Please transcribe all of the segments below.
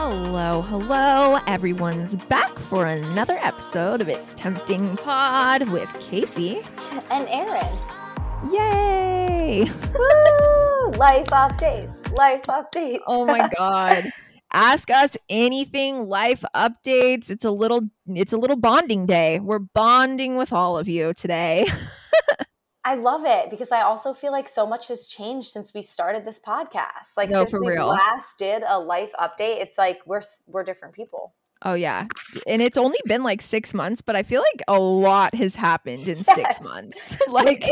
Hello, hello. Everyone's back for another episode of It's Tempting Pod with Kaci and Erin. Yay! Woo! Life updates. Life updates. oh my god. Ask us anything, life updates. It's a little it's a little bonding day. We're bonding with all of you today. I love it because I also feel like so much has changed since we started this podcast. Like No, since we real. last did a life update, it's like we're we're different people. Oh yeah. And it's only been like 6 months, but I feel like a lot has happened in 6 months. like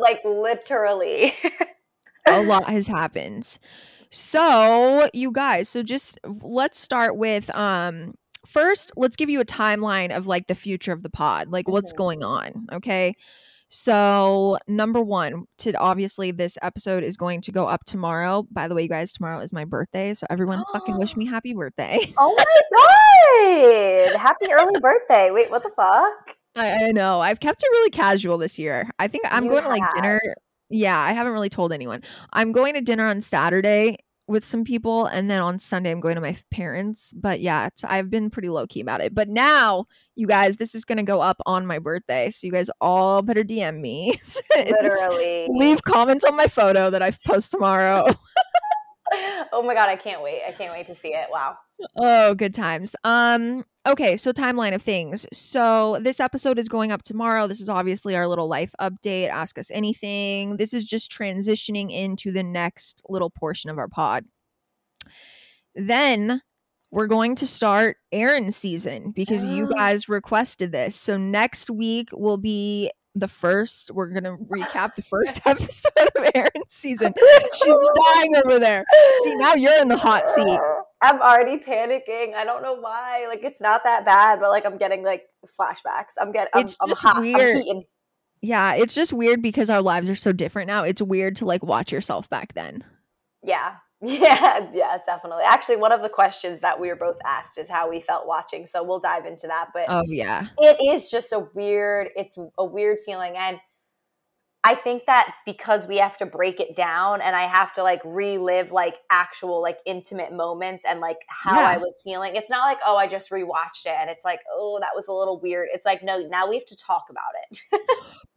like literally. a lot has happened. So, you guys, so just let's start with um first, let's give you a timeline of like the future of the pod, like what's Mhm. going on, okay? So, number 1, to obviously this episode is going to go up tomorrow. By the way, you guys, tomorrow is my birthday, so everyone fucking wish me happy birthday. oh my god! Happy early birthday! Wait, what the fuck? I, I know. I've kept it really casual this year. I think I'm You going to like dinner. Yeah, I haven't really told anyone. I'm going to dinner on Saturday with some people, and then on Sunday I'm going to my parents. But yeah, it's, I've been pretty low key about it. But now, you guys, this is going to go up on my birthday, so you guys all better DM me. Literally. Leave comments on my photo that I post tomorrow. oh my god! I can't wait. I can't wait to see it. Wow. Oh, good times. Um, okay, so timeline of things. So this episode is going up tomorrow. This is obviously our little life update. Ask us anything. This is just transitioning into the next little portion of our pod. Then we're going to start Erin's season because you guys requested this. So next week will be the first. We're gonna recap the first episode of Erin's season. She's dying over there. See, now you're in the hot seat. I'm already panicking. I don't know why. Like it's not that bad, but like I'm getting like flashbacks. I'm getting. I'm, It's I'm just hot. Weird. Yeah, it's just weird because our lives are so different now. It's weird to like watch yourself back then. Yeah. Yeah, yeah, definitely. Actually, one of the questions that we were both asked is how we felt watching. So we'll dive into that. But Oh yeah. it is just a weird it's a weird feeling and i think that because we have to break it down and i have to like relive like actual like intimate moments and like how Yeah. i was feeling it's not like oh i just rewatched it and it's like oh that was a little weird it's like no now we have to talk about it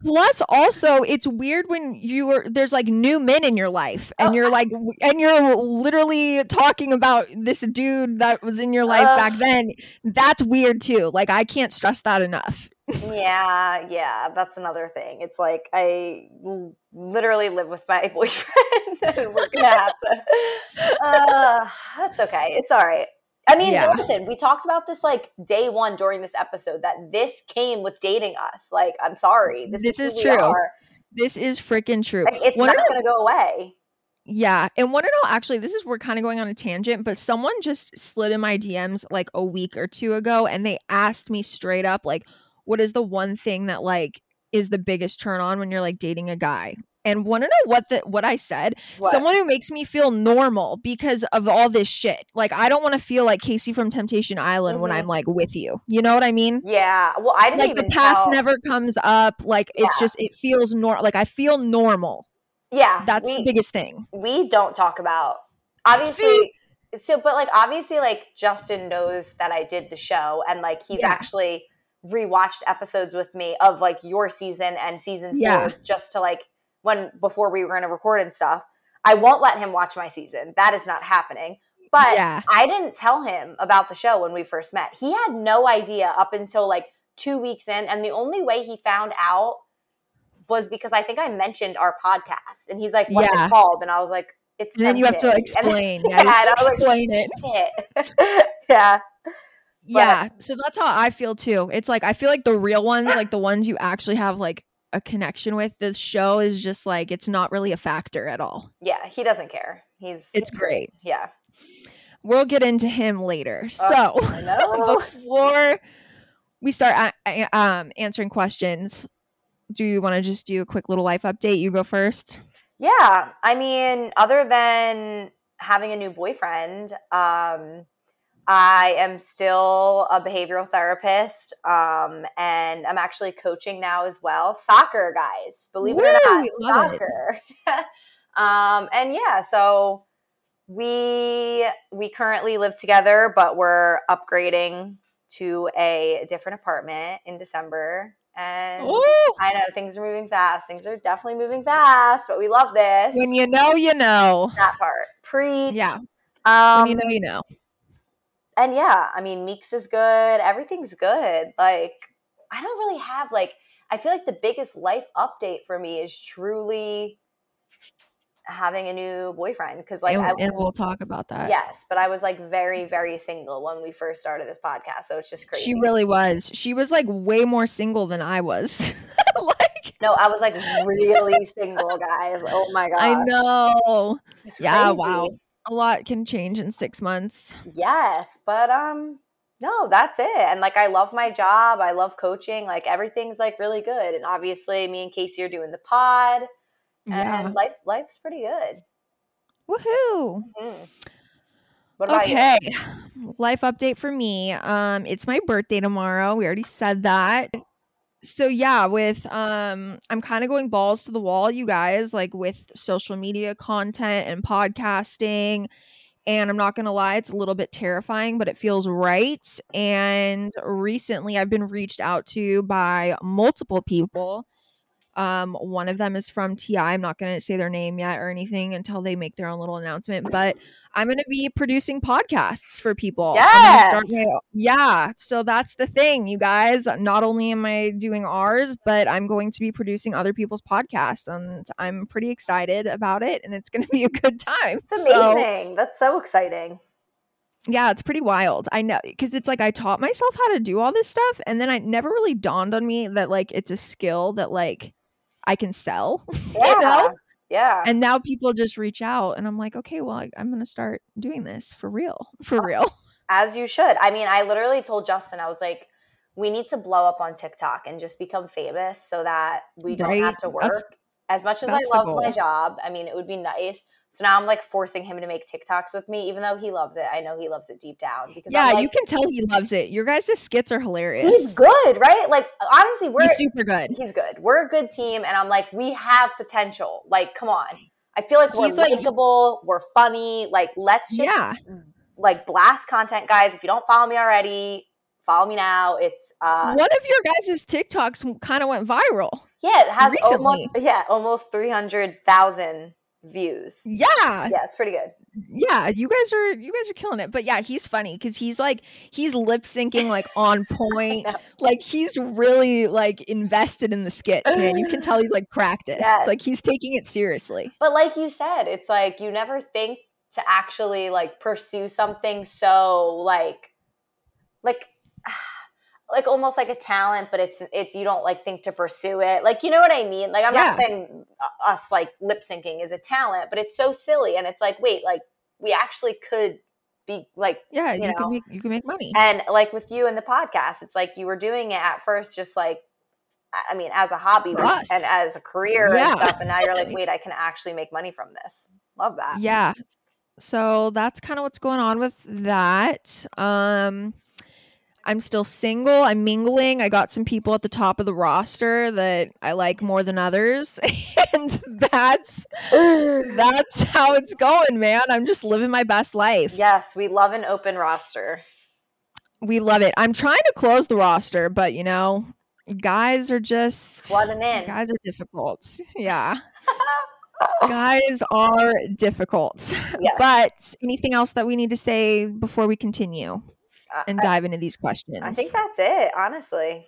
Plus also it's weird when you are there's like new men in your life and Oh, you're like and you're literally talking about this dude that was in your life back then. That's weird too. Like I can't stress that enough. Yeah yeah that's another thing it's like I literally live with my boyfriend and we're gonna have to uh that's okay it's all right i mean Yeah. listen we talked about this like day one during this episode that this came with dating us like i'm sorry this, This is, is true. are. This is freaking true. like it's not gonna go away Yeah. And want to know actually, this is we're kind of going on a tangent, but someone just slid in my DMs like a week or two ago and they asked me straight up, like, what is the one thing that like is the biggest turn on when you're like dating a guy? And want to know what the what I said? What? Someone who makes me feel normal because of all this shit. Like I don't want to feel like Kaci from Temptation Island when Mhm. I'm like with you. You know what I mean? yeah well i didn't Like the past tell- never comes up. Like it's Yeah. just it feels normal. Like I feel normal. yeah That's we, the biggest thing. we don't talk about obviously so but like obviously like justin knows that i did the show and like he's Yeah. actually rewatched episodes with me of like your season and season four Yeah. just to like when before we were going to record and stuff i won't let him watch my season that is not happening but Yeah. i didn't tell him about the show when we first met he had no idea up until like two weeks in and the only way he found out was because i think i mentioned our podcast and he's like what's Yeah. it called and i was like it's And then you have to something. And- explain. Yeah, yeah, you have to I was like, explain it. Yeah. Yeah. So that's how I feel too. It's like I feel like the real ones, like the ones you actually have like a connection with, the show is just like it's not really a factor at all. Yeah. He doesn't care. He's It's great. Yeah. We'll get into him later. Oh, so before we start um, answering questions, do you want to just do a quick little life update? You go first. Yeah. I mean, other than having a new boyfriend, um, I am still a behavioral therapist, um, and I'm actually coaching now as well. Soccer, guys, believe it or not, we love it. soccer. um, and yeah, so we we currently live together, but we're upgrading to a different apartment in December. And Ooh, I know things are moving fast. Things are definitely moving fast, but we love this. when you know, you know. that part. Preach. Yeah. Um, when you know, you know. And yeah, I mean, Meeks is good. Everything's good. Like, I don't really have like. I feel like the biggest life update for me is truly having a new boyfriend because, like, and, I was and we'll talk about that. yes, but I was like very, very single when we first started this podcast, so it's just crazy. She really was. She was like way more single than I was. like, no, I was like really single, guys. Oh my god I know. It's Yeah, crazy. wow. A lot can change in six months. Yes, but um no, that's it. And like I love my job. I love coaching. Like everything's like really good. And obviously me and Kaci are doing the pod. Yeah. And life life's pretty good. Woohoo. Mhm. What about you? Okay. Life update for me. Um, it's my birthday tomorrow. We already said that. So yeah, with um I'm kind of going balls to the wall, you guys, like with social media content and podcasting. And I'm not gonna lie, it's a little bit terrifying, but it feels right. And recently I've been reached out to by multiple people. Um, one of them is from TI. I'm not gonna say their name yet or anything until they make their own little announcement, but I'm going to be producing podcasts for people. Yes. yeah. So that's the thing, you guys. Not only am I doing ours, but I'm going to be producing other people's podcasts. And I'm pretty excited about it. And it's going to be a good time. It's So, amazing. That's so exciting. yeah, it's pretty wild. I know. Because it's like I taught myself how to do all this stuff. And then I never really dawned on me that like it's a skill that like I can sell. Yeah. know? Yeah. and now people just reach out. And I'm like, okay, well, I, I'm going to start doing this for real. For real. As you should. I mean, I literally told Justin, I was like, we need to blow up on TikTok and just become famous so that we don't have to work. That's- as much as I love my job, I mean, it would be nice. So now I'm like forcing him to make TikToks with me, even though he loves it. I know he loves it deep down because Yeah, I'm like, you can tell he loves it. Your guys' skits are hilarious. he's good, right? Like honestly, we're He's super good. he's good. We're a good team, and I'm like, we have potential. Like, come on. I feel like we're He's like- likable, we're funny. Like, let's just Yeah. like blast content, guys. If you don't follow me already, follow me now. It's uh One of your guys' TikToks kind of went viral. yeah, it has recently. almost yeah, almost three hundred thousand views. Yeah. Yeah, it's pretty good. Yeah, you guys are you guys are killing it. But yeah, he's funny cuz he's like he's lip syncing like on point. like he's really like invested in the skits, man. You can tell he's like practiced. Yes. Like he's taking it seriously. But like you said, it's like you never think to actually like pursue something so like like like almost like a talent but it's it's you don't like think to pursue it like you know what i mean like i'm Yeah. not saying us like lip syncing is a talent but it's so silly and it's like wait like we actually could be like Yeah, You you, can know. make you can make money. and like with you and the podcast it's like you were doing it at first just like I- mean as a hobby and as a career Yeah. and stuff and now you're like wait i can actually make money from this love that yeah so that's kind of what's going on with that um i'm still single. I'm mingling. I got some people at the top of the roster that i like more than others. And that's that's how it's going man. I'm just living my best life. Yes, we love an open roster. we love it. I'm trying to close the roster but you know guys are just Flooding in. guys are difficult. Yeah. Guys are difficult. Yes. But anything else that we need to say before we continue and dive into these questions? I think that's it, honestly.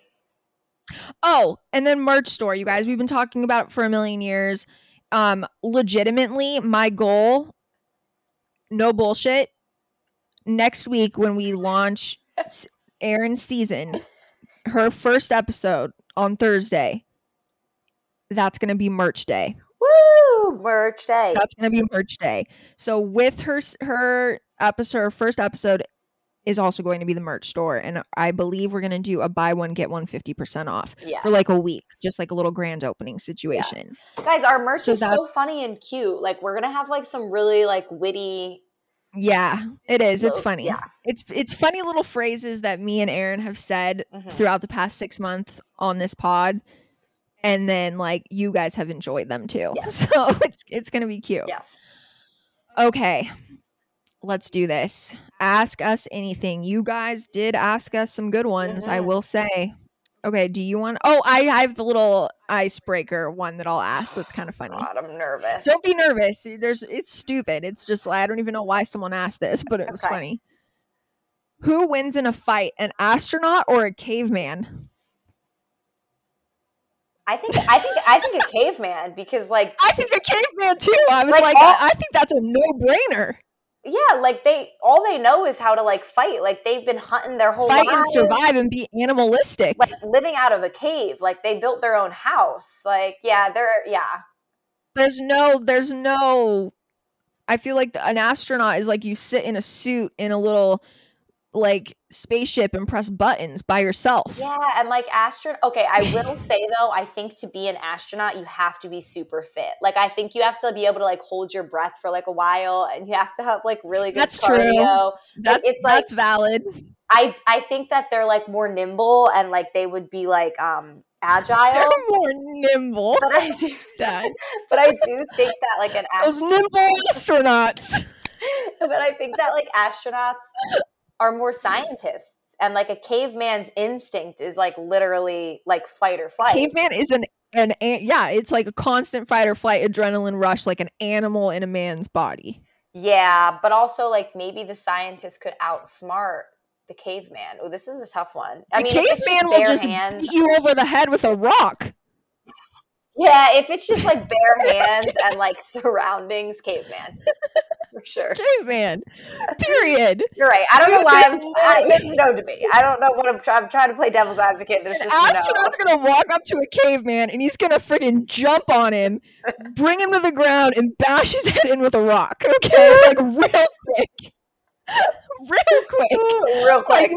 oh, and then merch store, you guys. We've been talking about it for a million years. Um, legitimately, my goal, no bullshit. Next week when we launch s- Erin's season, her first episode on Thursday, that's gonna be merch day. Woo! Merch day. That's gonna be merch day. So with her her episode, her first episode is also going to be the merch store, and I believe we're gonna do a buy one get one fifty percent off Yes. for like a week, just like a little grand opening situation. Guys, our merch So is so funny and cute. Like we're gonna have like some really like witty. Yeah, it is. It's funny. yeah. It's it's funny little phrases that me and Erin have said Mhm. throughout the past six months on this pod. And then like you guys have enjoyed them too. Yes. So it's it's gonna be cute. Yes. Okay. Let's do this. Ask us anything. You guys did ask us some good ones, I will say. Okay, do you want Oh, I have the little icebreaker one that I'll ask that's kind of funny. God, I'm nervous. Don't be nervous. There's it's stupid. It's just I don't even know why someone asked this, but it was Okay. funny. Who wins in a fight, an astronaut or a caveman? I think I think I think a caveman because like I think a caveman too. I was Like, like, all- I, I think that's a no-brainer. Yeah, like they all they know is how to like fight. Like they've been hunting their whole Fight and survive and be animalistic. like living out of a cave. Like they built their own house. Like yeah, they're yeah. there's no there's no i feel like the, an astronaut is like you sit in a suit in a little like spaceship and press buttons by yourself Yeah, and like astronaut. Okay, I will say though, I think to be an astronaut, you have to be super fit. Like I think you have to be able to like hold your breath for like a while, and you have to have like really good That's true. cardio. that, it's like- that's valid I I think that they're like more nimble and like they would be like um they're agile. more nimble But I do, but I do think that like an astronaut. those nimble astronauts but I think that like astronauts are more scientists, and like a caveman's instinct is like literally like fight or flight. caveman is an an a- yeah it's like a constant fight or flight adrenaline rush like an animal in a man's body Yeah, but also like maybe the scientist could outsmart the caveman. Oh, this is a tough one. I the mean, caveman will just hands, beat you over the head with a rock yeah, if it's just like bare hands and like surroundings, caveman for sure. caveman period You're right. I don't know why I'm. I, it's no to me. I don't know what I'm. I'm trying to play devil's advocate, An just no. astronaut's gonna walk up to a caveman and he's gonna freaking jump on him, bring him to the ground, and bash his head in with a rock. Okay, like real quick, real quick. real quick,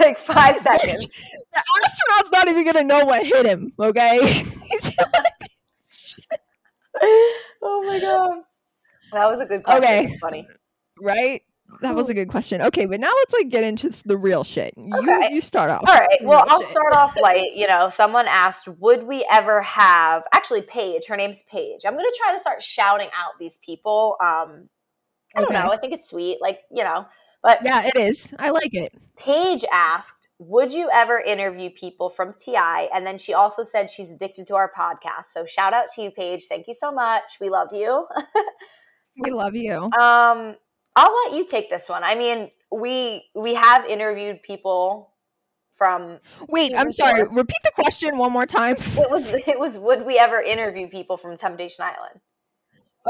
like five seconds. The astronaut's not even gonna know what hit him. Okay, He's like, oh my god, that was a good question. Okay. Funny. right. That was a good question. Okay, but now let's like get into the real shit. You Okay. you start off. All right. Well, I'll shit. start off light. You know, someone asked, would we ever have actually Paige? Her name's Paige. I'm gonna try to start shouting out these people. Um, I don't Okay. know. I think it's sweet. Like you know, but Yeah, it is. I like it. Paige asked, "Would you ever interview people from TI?" And then she also said she's addicted to our podcast. So shout out to you, Paige. Thank you so much. We love you. We love you. um, I'll let you take this one. I mean, we we have interviewed people from. Wait, I'm sorry. four. Repeat the question one more time. It was it was. Would we ever interview people from Temptation Island?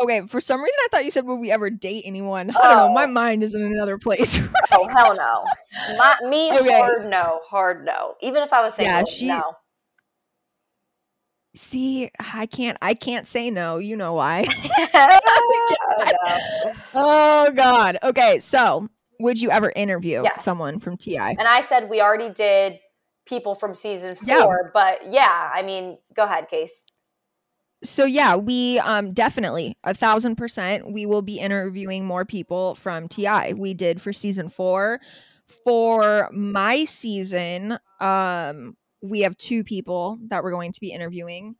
Okay, for some reason I thought you said would we ever date anyone? I don't know. My Oh. mind is in another place. Oh hell no. My, me Okay. hard no, hard no. Even if I was single, Yeah, she- no. See, I can't I can't say no. You know why. Oh, oh god. Okay, so would you ever interview Yes. someone from TI? And I said we already did people from season Yeah. four, but yeah, I mean, go ahead, Case. So yeah, we um definitely a thousand percent we will be interviewing more people from TI. We did for season four. For my season, um, we have two people that we're going to be interviewing.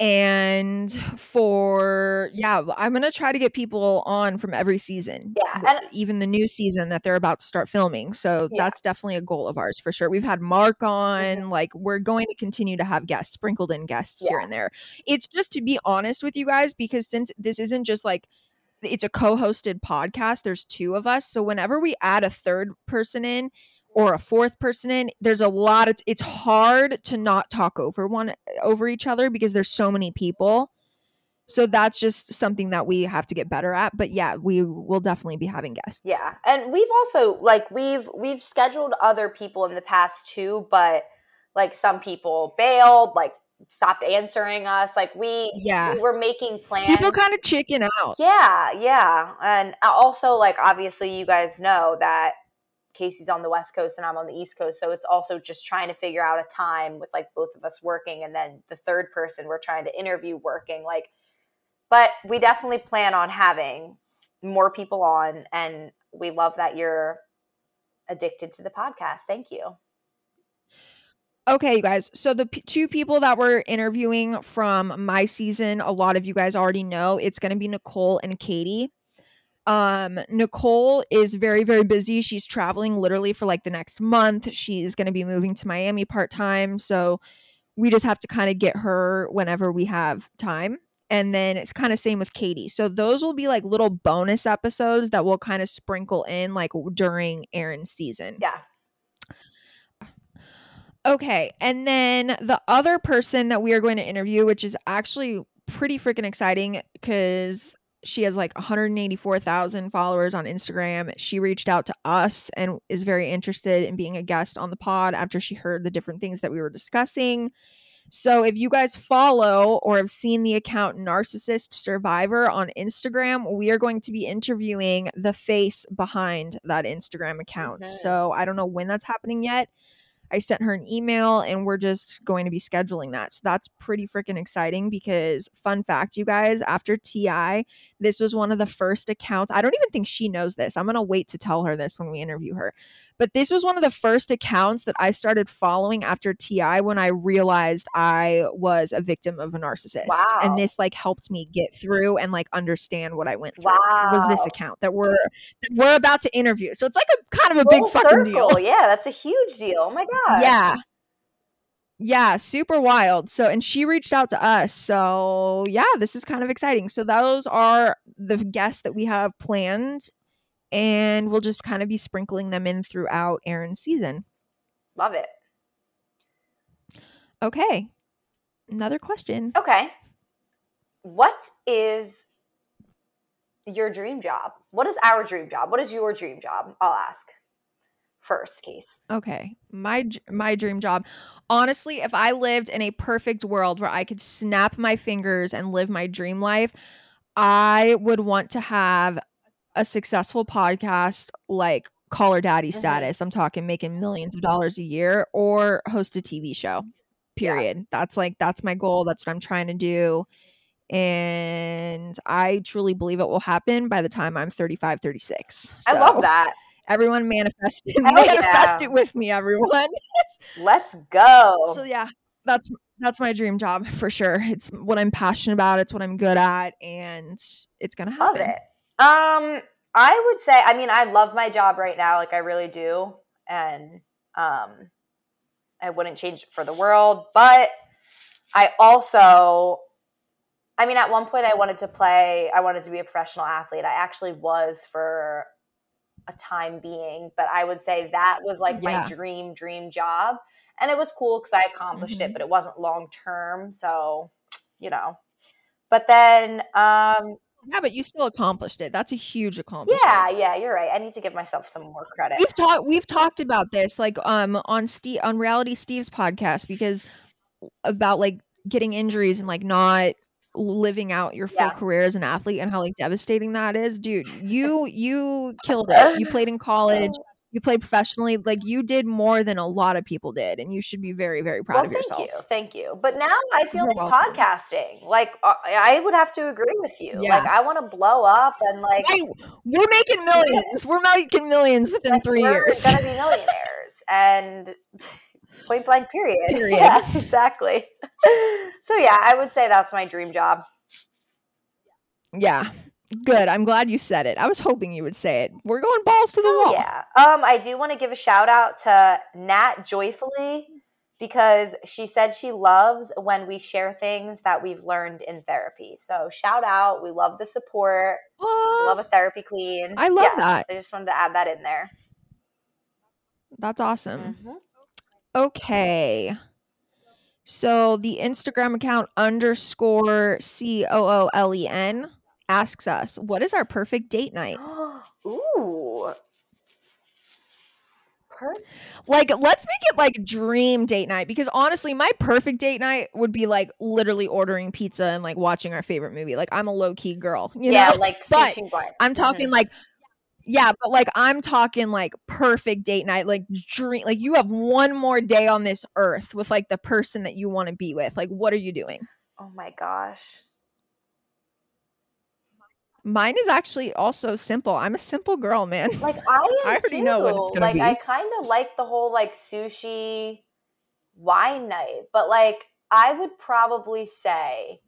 And for yeah, I'm gonna try to get people on from every season. Yeah, even the new season that they're about to start filming. So Yeah. that's definitely a goal of ours for sure. We've had Mark on, Mm-hmm. like we're going to continue to have guests, sprinkled in guests here and there. It's just to be honest with you guys, because since this isn't just like it's a co-hosted podcast, there's two of us. So whenever we add a third person in or a fourth person in, there's a lot of it's hard to not talk over one over each other because there's so many people. So that's just something that we have to get better at. But yeah, we will definitely be having guests. Yeah. And we've also like we've we've scheduled other people in the past too, but like some people bailed, like stopped answering us. Like we Yeah. we were making plans. People kind of chicken out. Yeah, yeah. And uh, also, like, obviously, you guys know that Kaci's on the West Coast and I'm on the East Coast. So it's also just trying to figure out a time with like both of us working and then the third person we're trying to interview working. Like, but we definitely plan on having more people on. And we love that you're addicted to the podcast. Thank you. Okay, you guys. So the p- two people that we're interviewing from my season, a lot of you guys already know. It's going to be Nicole and Katie. Um, Nicole is very, very busy. She's traveling literally for like the next month. She's going to be moving to Miami part time. So we just have to kind of get her whenever we have time. And then it's kind of same with Katie. So those will be like little bonus episodes that we'll kind of sprinkle in like during Erin's season. Yeah. Okay. And then the other person that we are going to interview, which is actually pretty freaking exciting because she has like 184,000 followers on Instagram. She reached out to us and is very interested in being a guest on the pod after she heard the different things that we were discussing. So if you guys follow or have seen the account Narcissist Survivor on Instagram, we are going to be interviewing the face behind that Instagram account. Okay. So I don't know when that's happening yet. I sent her an email and we're just going to be scheduling that. So that's pretty freaking exciting because, fun fact, you guys, after TI, this was one of the first accounts. I don't even think she knows this. I'm going to wait to tell her this when we interview her. But this was one of the first accounts that I started following after TI when I realized I was a victim of a narcissist. Wow. And this like helped me get through and like understand what I went through. Wow. Was this account that we're that we're about to interview. So it's like a kind of a big Full fucking deal. circle. Yeah, that's a huge deal. Oh my god. Yeah. Yeah, super wild. So, and she reached out to us. So, yeah, this is kind of exciting. So, those are the guests that we have planned, and we'll just kind of be sprinkling them in throughout Erin's season. Love it. Okay. Another question. Okay. What is your dream job? What is our dream job? What is your dream job? I'll ask first, Case. Okay. My my dream job. Honestly, if I lived in a perfect world where I could snap my fingers and live my dream life, I would want to have a successful podcast like Call Her Daddy Mhm. status. I'm talking making millions of dollars a year or host a TV show. Yeah. Period. That's like that's my goal. That's what I'm trying to do. And I truly believe it will happen by the time I'm 35, 36. I love that. Everyone manifest it. Hell manifest yeah. it with me, everyone. Let's go. so yeah, that's that's my dream job for sure. It's what I'm passionate about. It's what I'm good at, and it's gonna happen. Love it. Um, I would say, I mean, I love my job right now, like I really do, and um, I wouldn't change it for the world. But I also, I mean, at one point, I wanted to play. I wanted to be a professional athlete. I actually was for a time being, but I would say that was like Yeah. my dream dream job, and it was cool because I accomplished Mhm. it, but it wasn't long term. So, you know. But then, um, Yeah, but you still accomplished it. That's a huge accomplishment. yeah, yeah, you're right. I need to give myself some more credit. We've talked we've talked about this like um on Steve on Reality Steve's podcast because about like getting injuries and like not living out your full Yeah. career as an athlete and how like devastating that is. Dude, you you killed it. You played in college, you played professionally, like you did more than a lot of people did and you should be very very proud well, of yourself thank you, thank you. But now I feel You're like welcome. podcasting. Like uh, I would have to agree with you. Yeah. Like I want to blow up and like, Right, we're making millions. We're making millions within like, 3 we're years. gonna be millionaires and point blank. Period. Period. Yeah, exactly. so yeah, I would say that's my dream job. Yeah. Good. I'm glad you said it. I was hoping you would say it. We're going balls to the Oh, wall. yeah. Um, I do want to give a shout out to Nat Joyfully because she said she loves when we share things that we've learned in therapy. So shout out. We love the support. Aw, love a therapy queen. I love Yes, that. I just wanted to add that in there. that's awesome. Mhm. Okay. So the Instagram account underscore C O O L E N asks us, what is our perfect date night? Ooh. Per- Like, let's make it like dream date night because honestly, my perfect date night would be like literally ordering pizza and like watching our favorite movie. Like, I'm a low key girl, you yeah, know? like But. I'm talking Mhm. like yeah, but like I'm talking like perfect date night, like dream like you have one more day on this earth with like the person that you want to be with. Like what are you doing? Oh my gosh. Mine is actually also simple. I'm a simple girl, man. Like I am I already too. know what it's gonna like be. I kind of like the whole like sushi wine night, but like I would probably say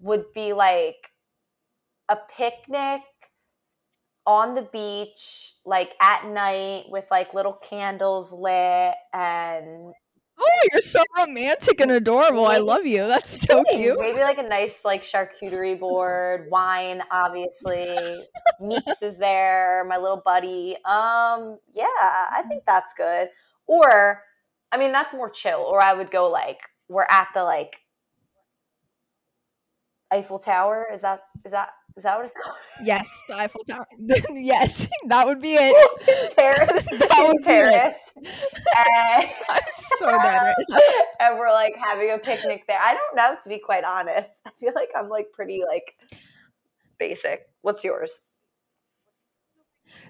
would be like a picnic on the beach, like at night with like little candles lit and Oh, you're so romantic and adorable. I love you. That's so cute. Maybe like a nice like charcuterie board, wine, obviously. Meeks is there, my little buddy. Um, yeah, I think that's good. Or, I mean, that's more chill. Or I would go like we're at the like Eiffel Tower. Is that is that is that what it's called? Yes, the Eiffel Tower. yes, that would be it. Paris. That would Paris. And, I'm so dead. and we're like having a picnic there. I don't know, to be quite honest. I feel like I'm like pretty like basic. What's yours?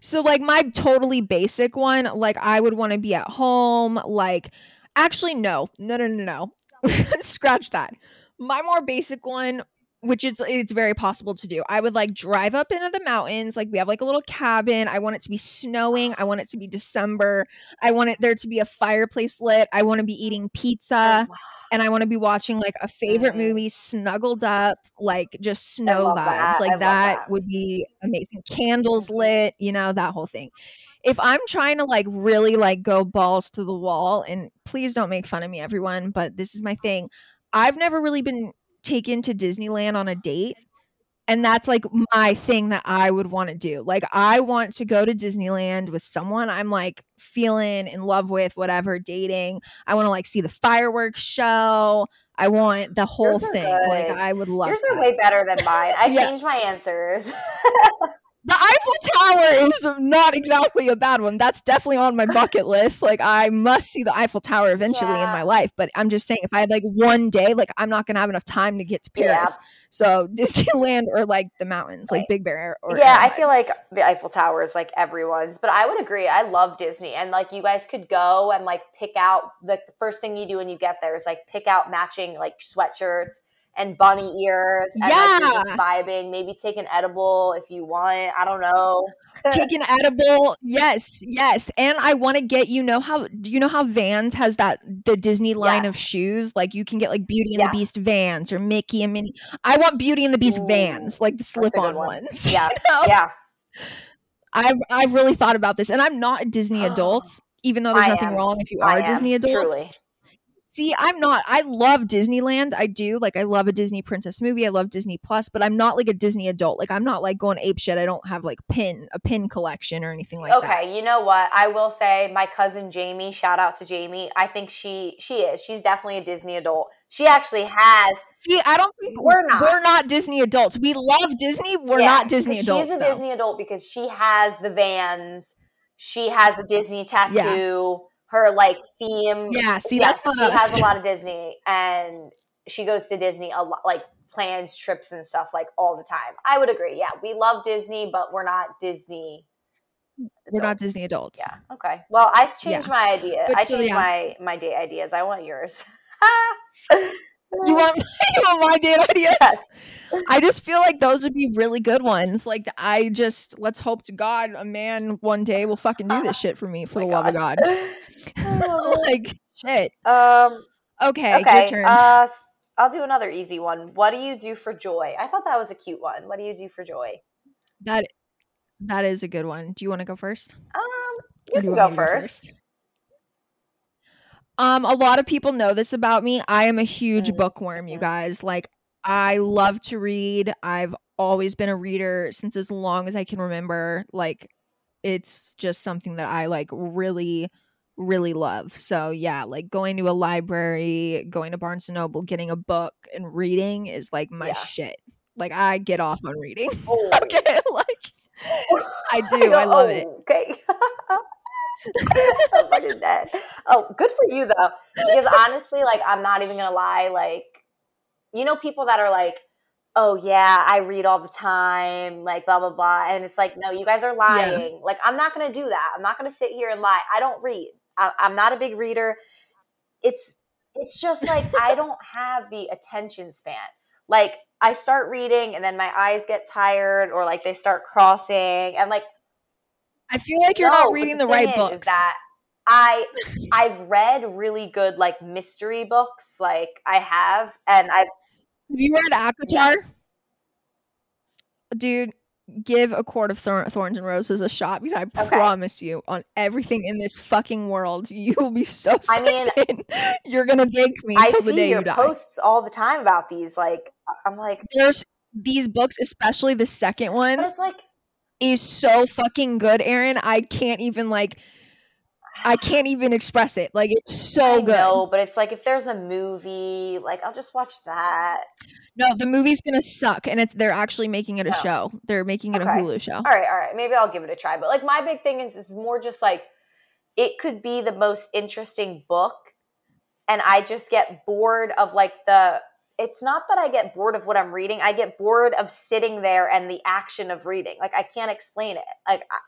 So like my totally basic one, like I would want to be at home. Like, actually, no, no, no, no, no. Scratch that. My more basic one which is it's very possible to do. I would like drive up into the mountains. Like we have like a little cabin. I want it to be snowing. I want it to be December. I want it there to be a fireplace lit. I want to be eating pizza oh, and I want to be watching like a favorite mm-hmm. movie snuggled up, like just snow vibes. That. Like that, that, would be amazing. Candles lit, you know, that whole thing. If I'm trying to like really like go balls to the wall and please don't make fun of me everyone, but this is my thing. I've never really been taken to Disneyland on a date. And that's like my thing that I would want to do. Like, I want to go to Disneyland with someone I'm like feeling in love with, whatever, dating. I want to like see the fireworks show. I want the whole thing. Good. Like, I would love Yours that. are way better than mine. I yeah. changed my answers. the Eiffel Tower is not exactly a bad one. That's definitely on my bucket list. Like I must see the Eiffel Tower eventually yeah. in my life. But I'm just saying, if I had like one day, like I'm not gonna have enough time to get to Paris. Yeah. So Disneyland or like the mountains, like Big Bear. Or yeah, I feel like the Eiffel Tower is like everyone's. But I would agree. I love Disney, and like you guys could go and like pick out the first thing you do when you get there is like pick out matching like sweatshirts and bunny ears and yeah. like just vibing. Maybe take an edible if you want. I don't know. take an edible. Yes, yes. And I want to get you know how do you know how Vans has that the Disney line yes. of shoes? Like you can get like Beauty and yeah. the Beast Vans or Mickey and Minnie. I want Beauty and the Beast Ooh, Vans, like the slip-on one. ones. Yeah. You know? Yeah. I've I've really thought about this, and I'm not a Disney adult, even though there's I nothing am. wrong if you are a Disney adult. Truly. See, I'm not. I love Disneyland. I do. Like, I love a Disney princess movie. I love Disney Plus, but I'm not like a Disney adult. Like, I'm not like going ape shit. I don't have like pin a pin collection or anything like okay, that. Okay, you know what? I will say, my cousin Jamie. Shout out to Jamie. I think she she is. She's definitely a Disney adult. She actually has. See, I don't think we're not. We're not Disney adults. We love Disney. We're yeah, not Disney adults. She's a though. Disney adult because she has the Vans. She has a Disney tattoo. Yeah her like theme. Yeah, see, yes, she has a lot of Disney, and she goes to Disney a lot, like plans trips and stuff like all the time. I would agree. Yeah, we love Disney, but we're not Disney. Adults. We're not Disney adults. Yeah. Okay. Well, I changed yeah. my idea. But I changed yeah. my my date ideas. I want yours. You want you want my date ideas? Yes. I just feel like those would be really good ones. Like I just let's hope to God a man one day will fucking do this shit for me for oh the love of God. like shit. Um okay, okay. Uh I'll do another easy one. What do you do for joy? I thought that was a cute one. What do you do for joy? That that is a good one. Do you want to go first? Um, you can go first. go first. Um, a lot of people know this about me. I am a huge mm. bookworm, you guys. Like, I love to read. I've always been a reader since as long as I can remember. Like, it's just something that I like really, really love. So, yeah, like going to a library, going to Barnes and Noble, getting a book and reading is like my yeah. shit. Like, I get off on reading. Oh. okay. Like, I do. I, I love oh, it. Okay. I'm fucking dead. Oh, good for you though. Because honestly, like I'm not even gonna lie, like you know, people that are like, oh yeah, I read all the time, like blah blah blah. And it's like, no, you guys are lying. Yeah. Like, I'm not gonna do that. I'm not gonna sit here and lie. I don't read. I, I'm not a big reader. It's it's just like I don't have the attention span. Like I start reading and then my eyes get tired or like they start crossing and like I feel like you're no, not reading the, the right books. Is that I I've read really good like mystery books, like I have, and I've. Have you read ACOTAR? Yeah. Dude, give a Court of thor- thorns and roses a shot because I Okay. promise you, on everything in this fucking world, you will be so. I mean, in. you're gonna thank me I until the see day your you die. posts all the time about these. Like, I'm like, There's these books, especially the second one, but it's like, is so fucking good, Erin. I can't even like. I can't even express it. Like it's so I good. know, but it's like if there's a movie, like I'll just watch that. No, the movie's gonna suck, and it's they're actually making it a Oh. show. They're making it Okay. a Hulu show. All right, all right, maybe I'll give it a try. But like my big thing is is more just like it could be the most interesting book, and I just get bored of like the. It's not that I get bored of what I'm reading. I get bored of sitting there and the action of reading. Like I can't explain it. Like I,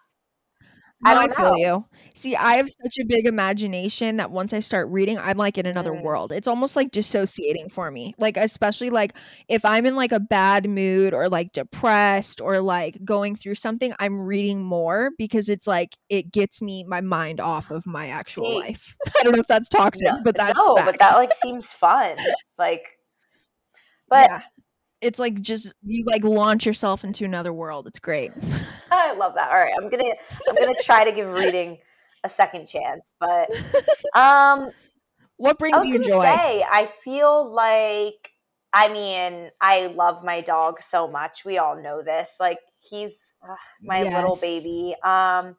I No, I, don't feel know. you. See, I have such a big imagination that once I start reading, I'm like in another Mm. world. It's almost like dissociating for me. Like, especially like if I'm in like a bad mood or like depressed or like going through something, I'm reading more because it's like it gets me my mind off of my actual See, life. I don't know if that's toxic, no, but that's no, facts. but that like seems fun. Like, but yeah. It's like just you like launch yourself into another world. It's great. I love that. All right, I'm gonna I'm gonna try to give reading a second chance. But um, What brings you joy? say I feel like I mean I love my dog so much. We all know this. Like he's ugh, my little baby. Um,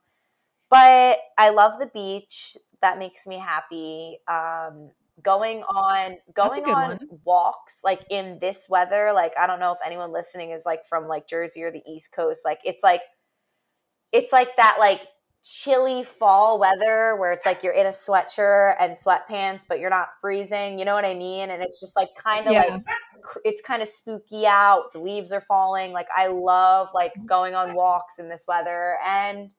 but I love the beach. That makes me happy. Um, going on going on one. walks like in this weather. Like I don't know if anyone listening is like from like Jersey or the East Coast. Like it's like it's like that like chilly fall weather where it's like you're in a sweatshirt and sweatpants but you're not freezing you know what i mean and it's just like kind of Yeah. like it's kind of spooky out the leaves are falling like i love like going on walks in this weather and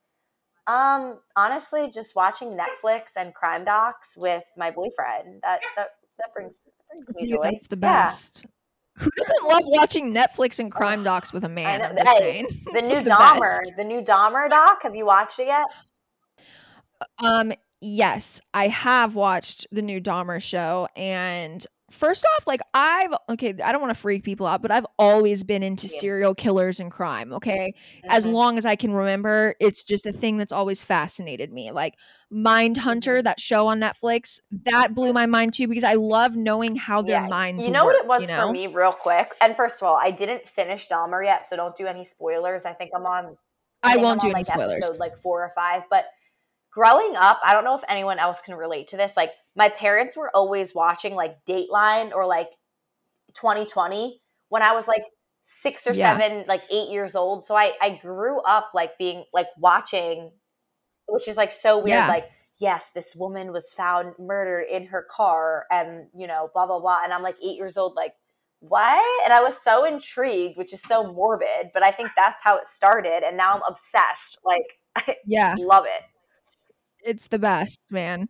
um honestly just watching netflix and crime docs with my boyfriend that that, that brings brings me Dude, joy that's the Yeah. best. Who doesn't love watching Netflix and crime docs with a man? know. I'm Hey, the new the dahmer best. the new dahmer doc have you watched it yet Um, yes, I have watched the new Dahmer show, and first off, like I've okay, I don't want to freak people out, but I've always been into Yeah. serial killers and crime. Okay, as Mhm. long as I can remember, it's just a thing that's always fascinated me. Like Mindhunter, that show on Netflix, that blew my mind too because I love knowing how their Yeah. minds. You know work, what it was you know? for me, real quick. And first of all, I didn't finish Dahmer yet, so don't do any spoilers. I think I'm on. I think won't I'm do on, any spoilers. Episode like four or five, but growing up, I don't know if anyone else can relate to this. Like my parents were always watching like Dateline or like 2020 when I was like six or Yeah. seven, like eight years old. So I I grew up like being like watching, which is like so weird. Yeah. Like yes, this woman was found murdered in her car, and you know blah blah blah. And I'm like eight years old, like what? And I was so intrigued, which is so morbid, but I think that's how it started. And now I'm obsessed. Like, I Yeah. love it. it's the best, man.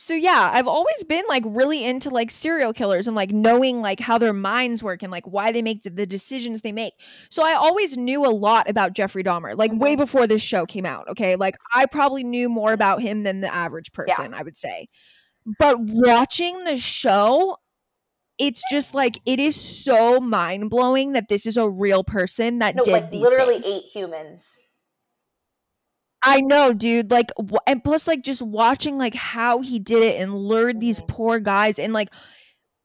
So yeah, I've always been like really into like serial killers and like knowing like how their minds work and like why they make the decisions they make. So I always knew a lot about Jeffrey Dahmer, like way Mhm. before this show came out. Okay, like I probably knew more about him than the average person, I would say. But watching the show, it's just like it is so mind blowing that this is a real person that No, did like these literally things. eight humans. I know, dude. Like, and plus, like, just watching like how he did it and lured these Mhm. poor guys, and like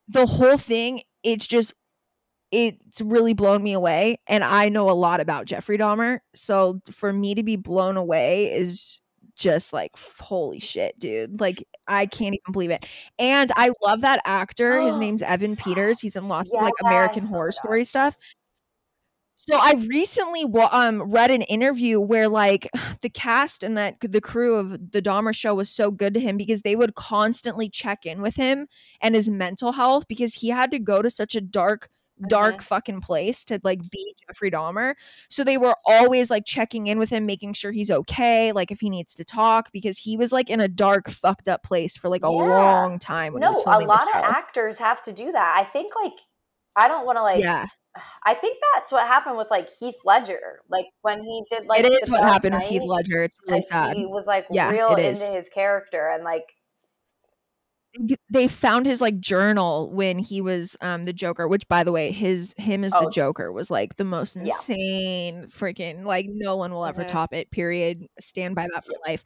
the whole thing. It's just, it's really blown me away. And I know a lot about Jeffrey Dahmer, so for me to be blown away is just like holy shit, dude. Like, I can't even believe it. And I love that actor. His name's Evan Peters. He's in lots of like American Horror Oh Story stuff. So I recently um read an interview where like the cast and that the crew of the Dahmer show was so good to him because they would constantly check in with him and his mental health because he had to go to such a dark dark Mhm. fucking place to like be Jeffrey Dahmer. So they were always like checking in with him making sure he's okay, like if he needs to talk because he was like in a dark fucked up place for like a Yeah. long time when he No, a lot of actors have to do that. I think like I don't want to like. yeah. I think that's what happened with like Heath Ledger. Like when he did like it is what happened with Heath Ledger. It's really sad. He was like Yeah, real into his character and like they found his like journal when he was um the Joker, which by the way, his him as the Oh. Joker was like the most Yeah. insane freaking like no one will ever Mhm. top it. Period. Stand by that for life.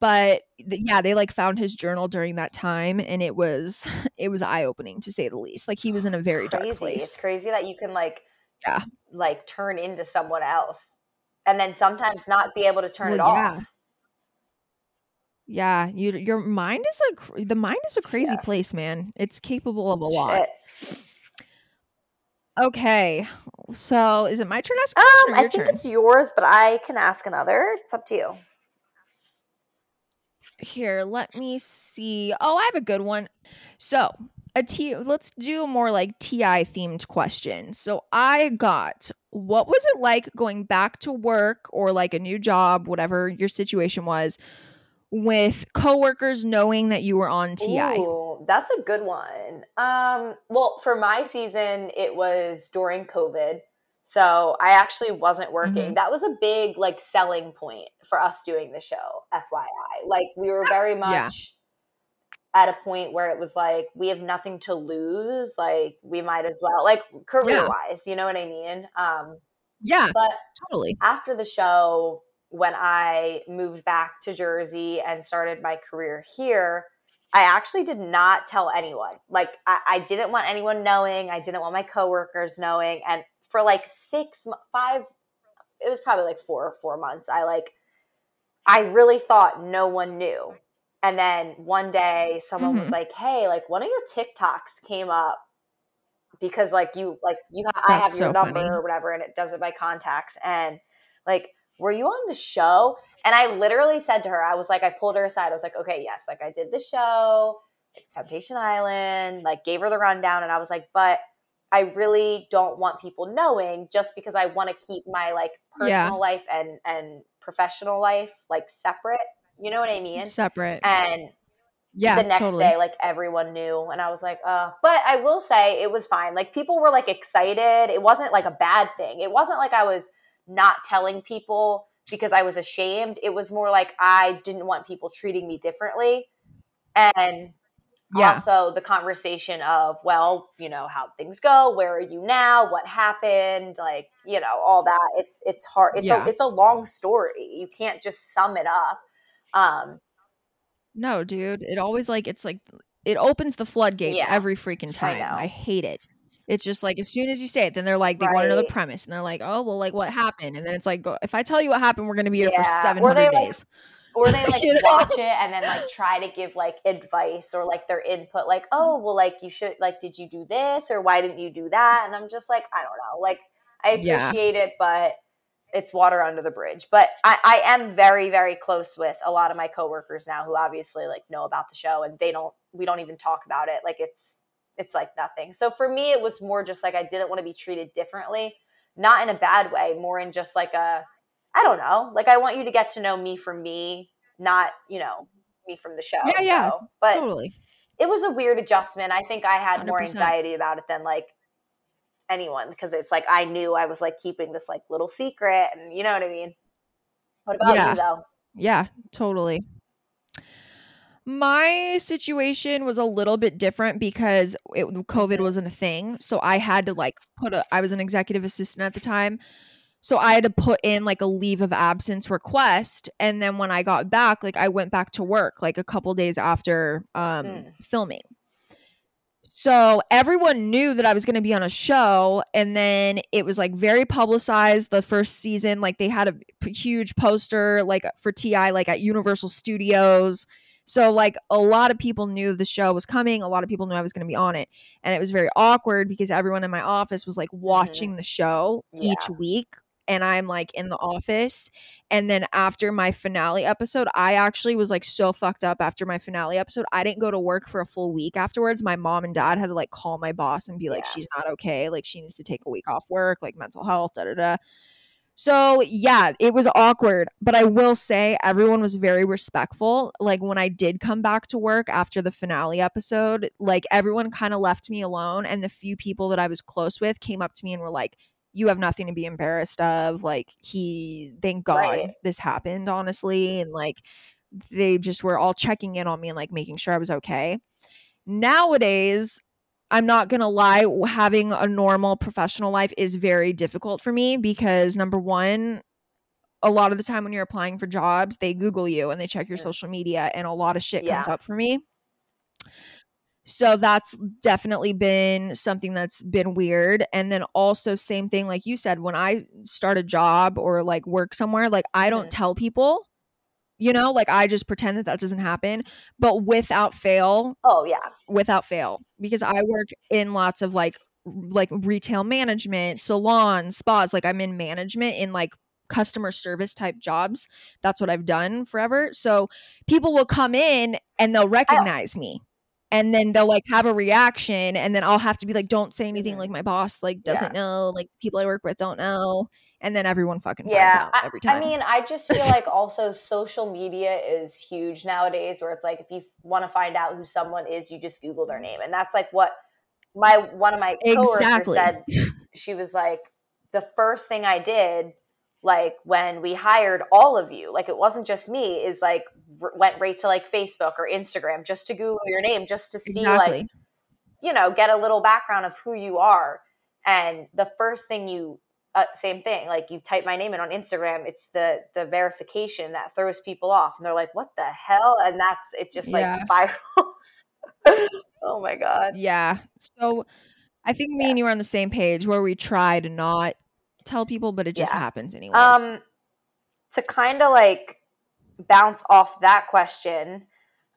But th- yeah, they like found his journal during that time, and it was it was eye opening to say the least. Like he was in a very dark crazy. place. It's crazy that you can like Yeah. like turn into someone else and then sometimes not be able to turn it yeah. off. Yeah, you your mind is a cr- the mind is a crazy Yeah. place, man. It's capable of a lot. Shit. Okay, so is it my turn to ask Um, I think turn? it's yours, but I can ask another. It's up to you. Here, let me see. Oh, I have a good one. So, a T let's do a more like TI themed question. So, I got what was it like going back to work or like a new job, whatever your situation was, with coworkers knowing that you were on TI? Ooh, that's a good one. Um, well, for my season, it was during COVID. So I actually wasn't working. Mhm. That was a big like selling point for us doing the show, FYI. Like we were very much at a point where it was like we have nothing to lose. Like we might as well like career wise, you know what I mean? Um, Yeah, but totally. after the show, when I moved back to Jersey and started my career here, I actually did not tell anyone. Like, I, I didn't want anyone knowing. I didn't want my coworkers knowing. And for like six, five, it was probably like four or four months. I like, I really thought no one knew. And then one day, someone was Mhm. like, "Hey, like one of your TikToks came up because like you like you ha- I have your so number funny. or whatever, and it does it by contacts." And like, were you on the show? And I literally said to her, I was like, I pulled her aside. I was like, "Okay, yes, like I did the show, like Temptation Island." Like, gave her the rundown, and I was like, "But." I really don't want people knowing just because I want to keep my like personal Yeah. life and and professional life like separate. You know what I mean? Separate. And yeah, the next totally. day, like everyone knew, and I was like, uh. But I will say it was fine. Like people were like excited. It wasn't like a bad thing. It wasn't like I was not telling people because I was ashamed. It was more like I didn't want people treating me differently, and yeah. also the conversation of well you know how things go where are you now what happened like you know all that it's it's hard it's Yeah. a it's a long story you can't just sum it up um No, dude. It always like it's like it opens the floodgates Yeah, every freaking time. know. I, hate it. It's just like as soon as you say it, then they're like they want to know the premise, and they're like, oh well, like what happened, and then it's like, if I tell you what happened, we're gonna be here for Yeah. seven Or they, hundred like, days. Or they like You know? watch it and then like try to give like advice or like their input like oh well like you should like did you do this? Or why didn't you do that? And i'm just like i don't know. Like i Yeah. appreciate it but it's water under the bridge. But I, I am very very close with a lot of my coworkers now who obviously like know about the show and they don't we don't even talk about it. Like it's it's like nothing. So for me it was more just like i didn't want to be treated differently. Not in a bad way more in just like a I don't know. Like I want you to get to know me for me, not, you know, me from the show. Yeah, yeah, So, but totally. it was a weird adjustment. I think I had more 100%. anxiety about it than like anyone because it's like I knew I was like keeping this like little secret and you know what I mean? What about Yeah. you though? Yeah, totally. My situation was a little bit different because it, COVID wasn't a thing. So I had to like put a, I was an executive assistant at the time. So I had to put in like a leave of absence request. And then when I got back, like I went back to work like a couple days after um, Mm. filming. So everyone knew that I was going to be on a show, and then it was like very publicized. The first season, like they had a p- huge poster like for Ti, like at Universal Studios. So like a lot of people knew the show was coming. A lot of people knew I was going to be on it, and it was very awkward because everyone in my office was like watching the show each week, and I'm like in the office. And then after my finale episode, I actually was like so fucked up after my finale episode. I didn't go to work for a full week afterwards. My mom and dad had to like call my boss and be like, Yeah. she's not okay. Like she needs to take a week off work, like mental health, da da da. So yeah, it was awkward, but I will say everyone was very respectful. Like when I did come back to work after the finale episode, like everyone kind of left me alone and the few people that I was close with came up to me and were like, "You have nothing to be embarrassed of." Like he thank God Right. this happened, honestly, and like they just were all checking in on me and like making sure I was okay. nowadays I'm not going to lie, having a normal professional life is very difficult for me because number one, a lot of the time when you're applying for jobs, they Google you and they check your Mm. social media, and a lot of shit comes up for me. So that's definitely been something that's been weird. And then also, same thing, like you said, when I start a job or like work somewhere, like I don't tell people, you know, like I just pretend that that doesn't happen. But without fail, Oh yeah. without fail because I work in lots of like like retail management, salons, spas, like I'm in management in like customer service type jobs. That's what I've done forever. So people will come in and they'll recognize me. And then they'll like have a reaction and then I'll have to be like don't say anything Mhm. like my boss like doesn't know, like people I work with don't know. And then everyone fucking Yeah. out I, every time I mean, I just feel like also social media is huge nowadays where it's like if you want to find out who someone is, you just Google their name. And that's like what my one of my coworkers Exactly. said. She was like, the first thing I did, like when we hired all of you, like it wasn't just me, is like r- went right to like Facebook or Instagram just to Google your name, just to see exactly. like you know, get a little background of who you are. And the first thing you, uh, same thing, like you type my name in on Instagram, it's the the verification that throws people off, and they're like, "What the hell?" And that's it. Just like Yeah. spirals. oh my god. Yeah. So I think me Yeah. and you are on the same page where we try to not tell people, but it just Yeah. happens anyway. Um, to kind of like bounce off that question,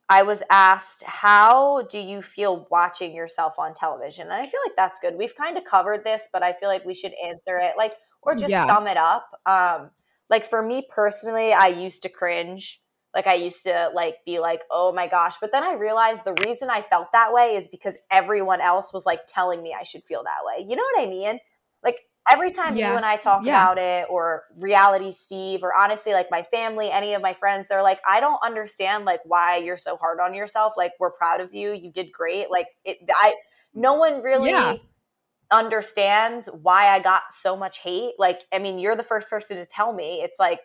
I was asked, "How do you feel watching yourself on television?" And I feel like that's good. We've kind of covered this, but I feel like we should answer it, like, or just Yeah. sum it up. Um, like for me personally, I used to cringe. Like I used to like be like, "Oh my gosh!" But then I realized the reason I felt that way is because everyone else was like telling me I should feel that way. You know what I mean? Like every time Yeah. you and I talk Yeah. about it, or reality Steve, or honestly, like my family, any of my friends, they're like, I don't understand like why you're so hard on yourself. Like we're proud of you. You did great. Like it, I, no one really Yeah. understands why I got so much hate. Like, I mean, you're the first person to tell me. It's like,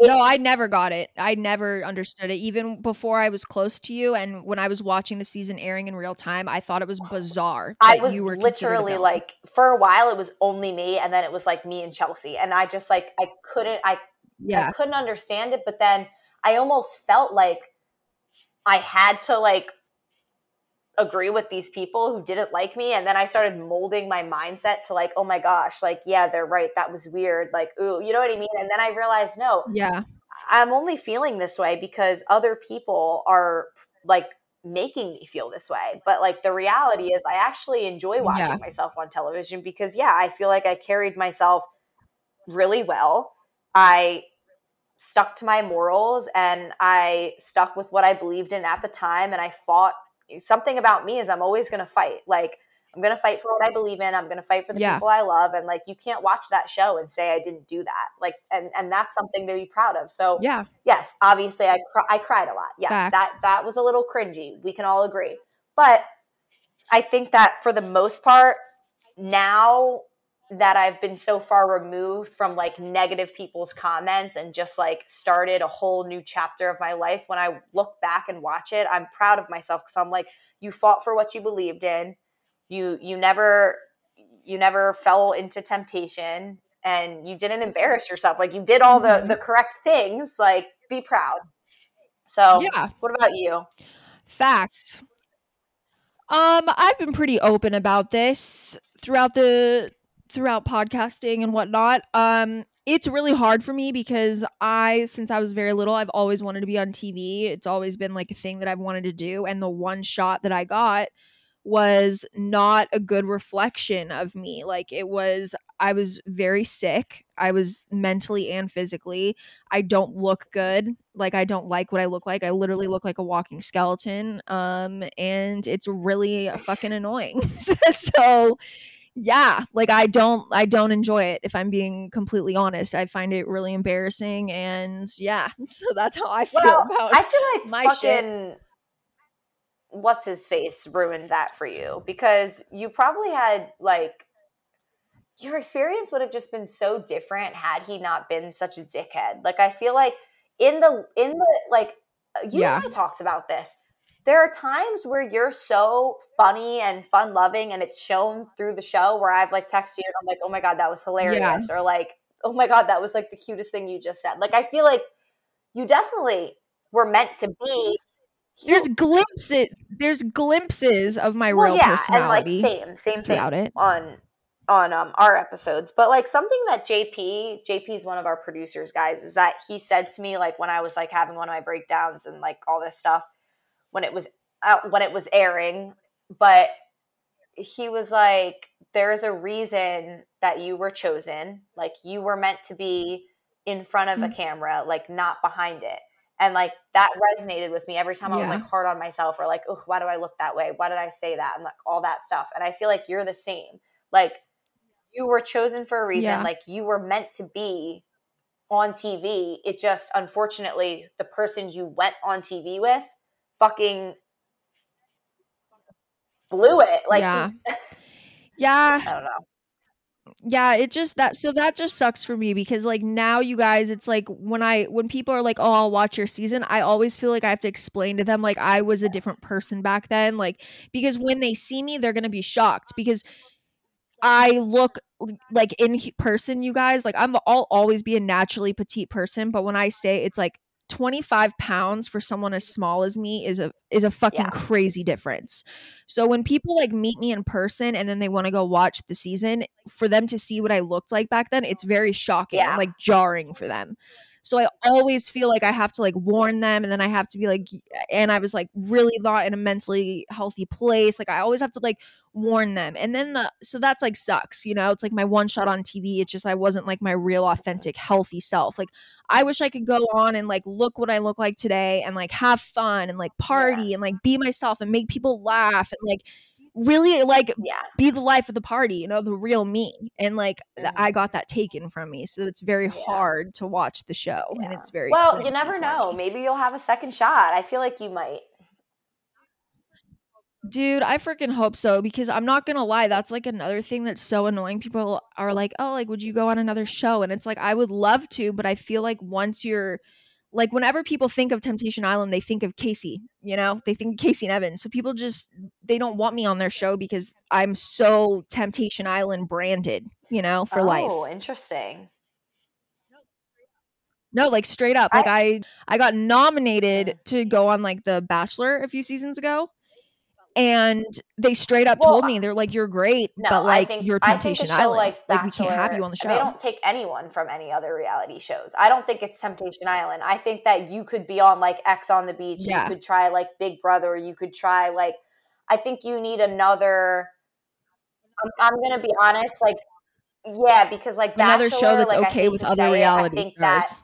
no, I never got it. I never understood it. Even before I was close to you and when I was watching the season airing in real time, I thought it was bizarre. I was you were literally like, for a while, it was only me, and then it was like me and Chelsea, and I just like, I couldn't, I Yeah. I couldn't understand it, but then I almost felt like I had to like agree with these people who didn't like me and then I started molding my mindset to like, oh my gosh, like yeah, they're right. That was weird. Like, ooh, you know what I mean? And then I realized no, Yeah. I'm only feeling this way because other people are like making me feel this way. But like the reality is I actually enjoy watching Yeah. myself on television because yeah, I feel like I carried myself really well. I stuck to my morals and I stuck with what I believed in at the time and I fought something about me is I'm always going to fight. Like I'm going to fight for what I believe in. I'm going to fight for the Yeah. people I love and like you can't watch that show and say I didn't do that. Like and and that's something to be proud of. So Yeah. yes, obviously I cr- I cried a lot. Yes, Fact. that that was a little cringy. We can all agree. But I think that for the most part now that I've been so far removed from like negative people's comments and just like started a whole new chapter of my life when I look back and watch it, I'm proud of myself cuz I'm like you fought for what you believed in. You you never you never fell into temptation and you didn't embarrass yourself. Like you did all the Mhm. the correct things. Like be proud. So, Yeah. what about you? Facts. Um, I've been pretty open about this throughout the throughout podcasting and whatnot. Um, it's really hard for me because I, since I was very little, I've always wanted to be on TV. It's always been like a thing that I've wanted to do, and the one shot that I got was not a good reflection of me. Like it was, I was very sick. I was mentally and physically. I don't look good. Like I don't like what I look like. I literally look like a walking skeleton. Um and it's really fucking annoying. so yeah, like I don't I don't enjoy it if I'm being completely honest. I find it really embarrassing and yeah. So that's how I feel Well, about I feel like my shit. fucking what's his face ruined that for you because you probably had like your experience would have just been so different had he not been such a dickhead. Like I feel like in the in the like you Yeah. and I talked about this. There are times where you're so funny and fun loving and it's shown through the show where I've like texted you and I'm like, oh my God, that was hilarious. Or like, oh my God, that was like the cutest thing you just said. Like, I feel like you definitely were meant to be. There's glimpses. There's glimpses of my well, real yeah, personality. and like same, same thing it. on on um, our episodes. But like something that JP, JP is one of our producers, guys, is that he said to me like when I was like having one of my breakdowns and like all this stuff when it was out when it was airing, but he was like, "There's a reason that you were chosen. Like you were meant to be in front of a mm-hmm. camera, like not behind it." And like that resonated with me every time yeah. I was like hard on myself or like, "Oh, why do I look that way? Why did I say that?" and like all that stuff. And I feel like you're the same. Like you were chosen for a reason. Yeah. Like you were meant to be on TV. It just unfortunately the person you went on TV with fucking blew it. Like, yeah. yeah. I don't know. Yeah, it just that so that just sucks for me because like now you guys it's like when I when people are like, "Oh, I'll watch your season." I always feel like I have to explain to them like I was a different person back then like because when they see me they're to be shocked because I look like in person you guys like I'm I'll always be a naturally petite person, but when I say it's like 25 pounds for someone as small as me is a is a fucking yeah. crazy difference. So when people like meet me in person and then they want to go watch the season, for them to see what I looked like back then, it's very shocking yeah. like jarring for them. So I always feel like I have to like warn them and then I have to be like and I was like really not in a mentally healthy place. Like I always have to like warn them. And then the so that's like sucks, you know? It's like my one shot on TV. It's just I wasn't like my real authentic healthy self. Like I wish I could go on and like look what I look like today and like have fun and like party yeah. and like be myself and make people laugh and like really like yeah. be the life of the party, you know, the real me. And like mm-hmm. I got that taken from me. So it's very yeah. hard to watch the show yeah. and it's very Well, you never know. Maybe you'll have a second shot. I feel like you might. Dude, I freaking hope so because I'm not gonna lie, that's like another thing that's so annoying. People are like, "Oh, like, would you go on another show?" And it's like, I would love to, but I feel like once you're like, whenever people think of Temptation Island, they think of Kaci. You know, they think Kaci and Evan. So people just they don't want me on their show because I'm so Temptation Island branded. You know, for oh, life. Oh, interesting. No, like straight up. Like I, I I got nominated to go on like The Bachelor a few seasons ago and they straight up well, told me they're like you're great no, but like think, you're temptation island like, like we can't have you on the show they don't take anyone from any other reality shows i don't think it's temptation island i think that you could be on like ex on the beach yeah. you could try like big brother you could try like i think you need another i'm, I'm gonna be honest like yeah because like another Bachelor, show that's like, okay with other reality it, I think stars. that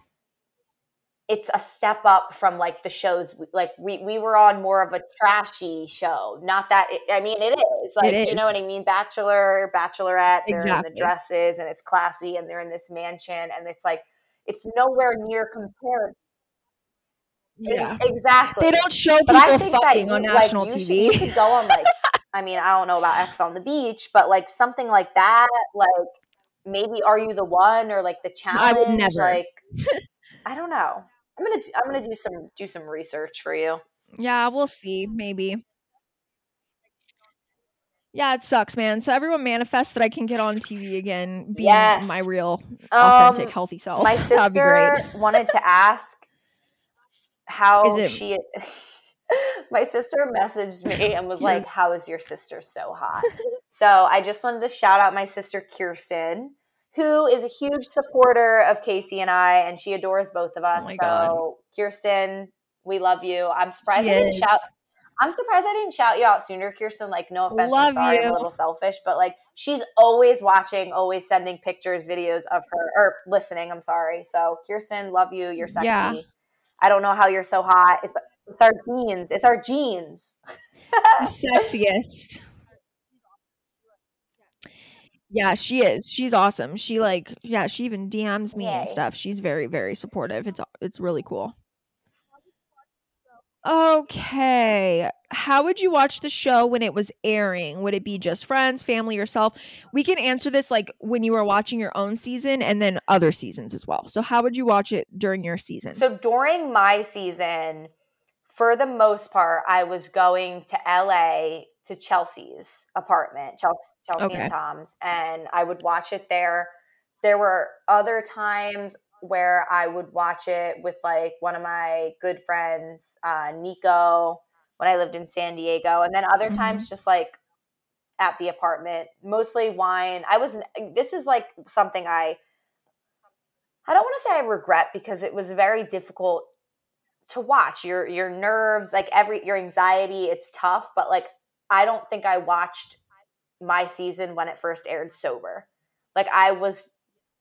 it's a step up from like the shows like we we were on more of a trashy show not that it, i mean it is like it is. you know what i mean bachelor bachelorette they're exactly. in the dresses and it's classy and they're in this mansion and it's like it's nowhere near compared yeah it's, exactly they don't show people but I think fucking you, on national like, tv should, you could go on like i mean i don't know about ex on the beach but like something like that like maybe are you the one or like the challenge I would never. like i don't know I'm gonna I'm gonna do some do some research for you. Yeah, we'll see. Maybe. Yeah, it sucks, man. So everyone manifest that I can get on TV again, being yes. my real, authentic, um, healthy self. My sister wanted to ask how it- she. my sister messaged me and was like, "How is your sister so hot?" so I just wanted to shout out my sister Kirsten who is a huge supporter of Kaci and I, and she adores both of oh us. Oh so, God. Kirsten, we love you. I'm surprised I didn't shout. I'm surprised I didn't shout you out sooner, Kirsten. Like, no offense, love I'm sorry, you. I'm a little selfish, but like, she's always watching, always sending pictures, videos of her, or listening. I'm sorry. So, Kirsten, love you. You're sexy. Yeah. I don't know how you're so hot. It's it's our genes. It's our genes. the sexiest. Yeah, she is. She's awesome. She like yeah, she even DMs me Yay. and stuff. She's very very supportive. It's it's really cool. Okay. How would you watch the show when it was airing? Would it be just friends, family, yourself? We can answer this like when you were watching your own season and then other seasons as well. So how would you watch it during your season? So during my season, for the most part, I was going to LA to Chelsea's apartment, Chelsea, Chelsea Okay. and Tom's, and I would watch it there. There were other times where I would watch it with like one of my good friends, uh, Nico, when I lived in San Diego, and then other Mhm. times just like at the apartment, mostly wine. I was. This is like something I. I don't want to say I regret because it was very difficult to watch. Your your nerves, like every your anxiety, it's tough. But like, I don't think I watched my season when it first aired sober. Like I was,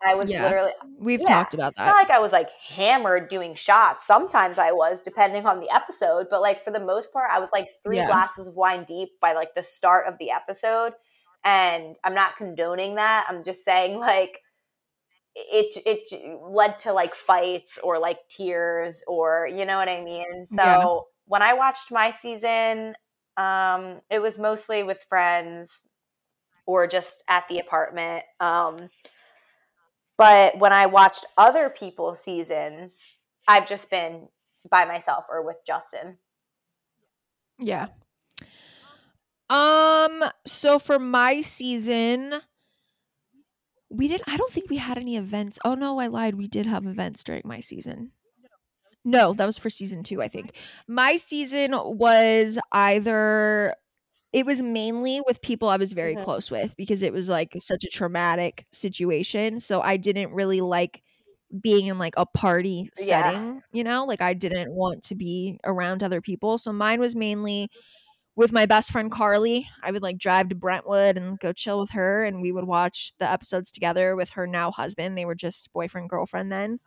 I was Yeah. literally. We've Yeah. talked about that. It's not like I was like hammered doing shots. Sometimes I was, depending on the episode. But like for the most part, I was like three Yeah. glasses of wine deep by like the start of the episode. And I'm not condoning that. I'm just saying like it it led to like fights or like tears or you know what I mean. So Yeah. when I watched my season, um, it was mostly with friends or just at the apartment. Um, but when I watched other people's seasons, I've just been by myself or with Justin. Yeah. Um so for my season we didn't I don't think we had any events. Oh no, I lied. We did have events during my season. No, that was for season 2, I think. My season was either it was mainly with people I was very Mhm. close with because it was like such a traumatic situation, so I didn't really like being in like a party Yeah. setting, you know? Like I didn't want to be around other people. So mine was mainly with my best friend Carly. I would like drive to Brentwood and go chill with her and we would watch the episodes together with her now husband. They were just boyfriend girlfriend then.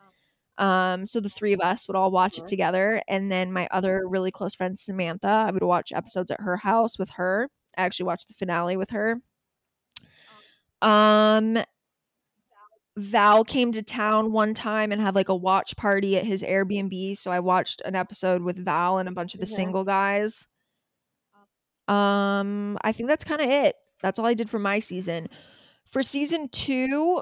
Um so the three of us would all watch it together and then my other really close friend Samantha, I would watch episodes at her house with her. I actually watched the finale with her. Um Val came to town one time and had like a watch party at his Airbnb. So I watched an episode with Val and a bunch of the single guys. Um, I think that's kind of it. That's all I did for my season. For season two,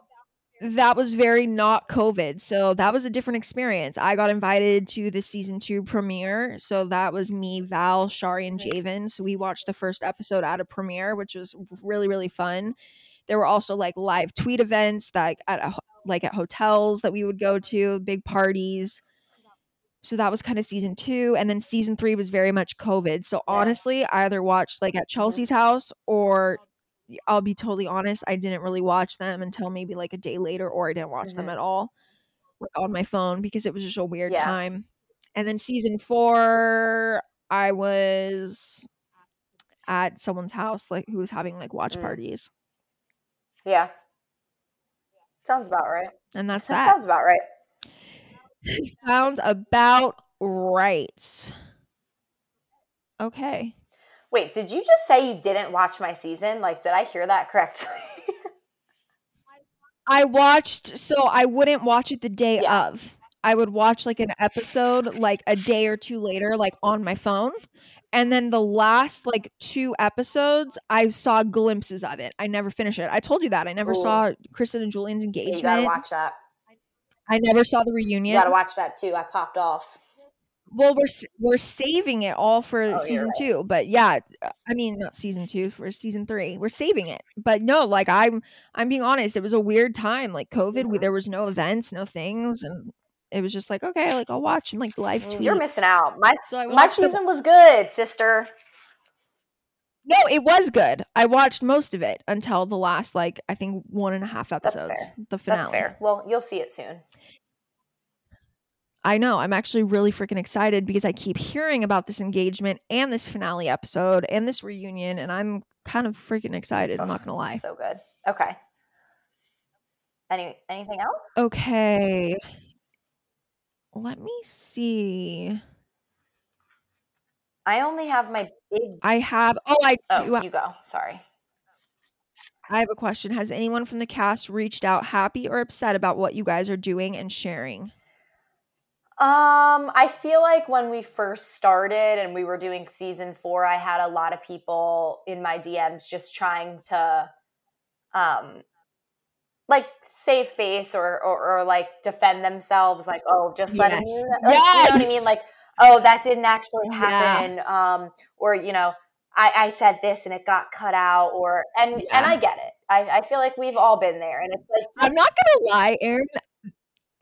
that was very not COVID. So that was a different experience. I got invited to the season two premiere. So that was me, Val, Shari, and Javen. So we watched the first episode at a premiere, which was really, really fun. There were also like live tweet events that at a, like at hotels that we would go to, big parties. So that was kind of season two. And then season three was very much COVID. So honestly, I either watched like at Chelsea's house or I'll be totally honest, I didn't really watch them until maybe like a day later, or I didn't watch them Mhm. at all, like on my phone because it was just a weird Yeah. time. And then season four, I was at someone's house, like who was having like watch Mm. parties, Yeah. Sounds about right. and that's That that. sounds about right. Sounds about right. Okay. Wait, did you just say you didn't watch my season? Like, did I hear that correctly? I watched, so I wouldn't watch it the day Yeah. of. I would watch like an episode like a day or two later, like on my phone. And then the last like two episodes, I saw glimpses of it. I never finished it. I told you that. I never Ooh. saw Kristen and Julian's Yeah, engagement. you gotta watch that. I never saw the reunion. You gotta watch that too. I popped off. well, we're we're saving it all for Oh, season right. two, but yeah, I mean not season two for season three. We're saving it, but no, like I'm I'm being honest. It was a weird time, like COVID. We, there was no events, no things, and it was just like okay, like I'll watch and like live tweet. Mm, You're missing out. My So my watched the- season was good, sister. no, it was good. I watched most of it until the last like I think one and a half episodes. The finale. That's fair. Well, you'll see it soon. I know. I'm actually really freaking excited because I keep hearing about this engagement and this finale episode and this reunion, and I'm kind of freaking excited. I'm not gonna lie. So good. Okay. Any anything else? Okay. Let me see. I only have my big. I have oh I oh, do Oh, you go. Sorry. I have a question. Has anyone from the cast reached out happy or upset about what you guys are doing and sharing? Um, I feel like when we first started and we were doing season four, I had a lot of people in my DMs just trying to, um, like save face or, or or like defend themselves, like oh, just letting Yes. you know, like, you know what I mean, like oh, that didn't actually happen. Yeah. Um, or, you know, I, I said this and it got cut out or and yeah. and I get it. I, I feel like we've all been there and it's like just- I'm not gonna lie, Erin.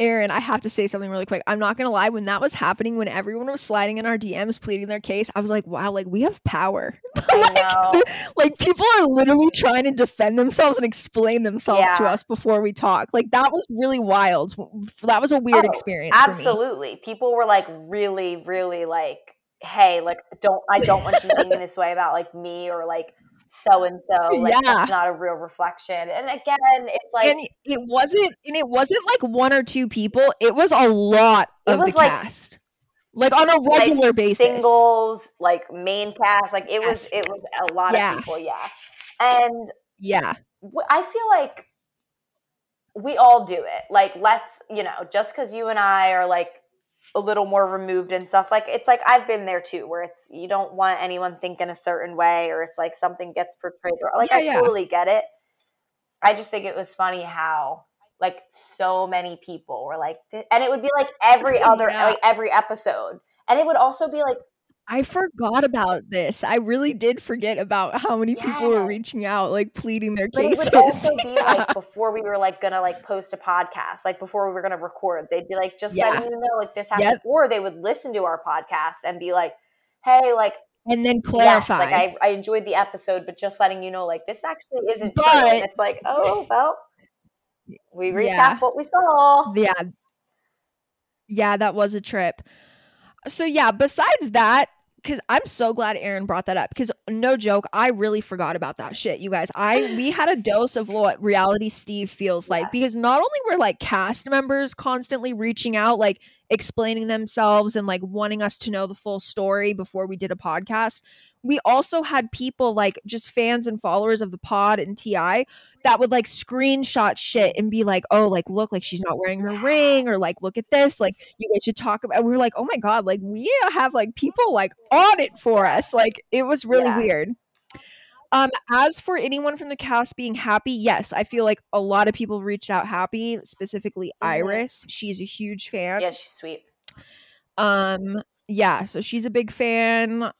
Erin, I have to say something really quick. I'm not gonna lie. When that was happening, when everyone was sliding in our DMs pleading their case, I was like, "Wow, like we have power." like, like, people are literally trying to defend themselves and explain themselves yeah. to us before we talk. Like that was really wild. That was a weird oh, experience. Absolutely, people were like really, really like, "Hey, like don't I don't want you thinking this way about like me or like." So and so. Like yeah. that's not a real reflection. And again, it's like and it wasn't and it wasn't like one or two people. It was a lot of the like, cast. Like on a regular like basis. Singles, like main cast. Like it was it was a lot yeah. of people, yeah. And yeah. I feel like we all do it. Like let's, you know, just cuz you and I are like a little more removed and stuff. Like it's like i've been there too where it's you don't want anyone thinking a certain way or it's like something gets portrayed like yeah, i yeah. totally get it. I just think it was funny how like so many people were like and it would be like every other yeah. like every episode. And it would also be like I forgot about this. I really did forget about how many yes. people were reaching out, like pleading their but cases. It would also be like before we were like gonna like post a podcast, like before we were gonna record, they'd be like, just yeah. letting you know, like this happened. Yep. Or they would listen to our podcast and be like, hey, like and then clarify. Yes, like I, I enjoyed the episode, but just letting you know, like this actually isn't but, true. And it's like, oh well, we recap yeah. what we saw. Yeah, yeah, that was a trip. So yeah, besides that, because I'm so glad Erin brought that up. Because no joke, I really forgot about that shit, you guys. I we had a dose of what reality Steve feels like because not only were like cast members constantly reaching out, like explaining themselves and like wanting us to know the full story before we did a podcast, we also had people like just fans and followers of the pod and TI that would like screenshot shit and be like, oh, like, look, like she's not wearing her ring, or like, look at this, like, you guys should talk about. We were like, oh my God, like, we have like people like on it for us. Like, it was really yeah. weird. Um, as for anyone from the cast being happy, yes, I feel like a lot of people reached out happy, specifically mm-hmm. Iris. She's a huge fan. Yeah, she's sweet. Um, yeah, so she's a big fan.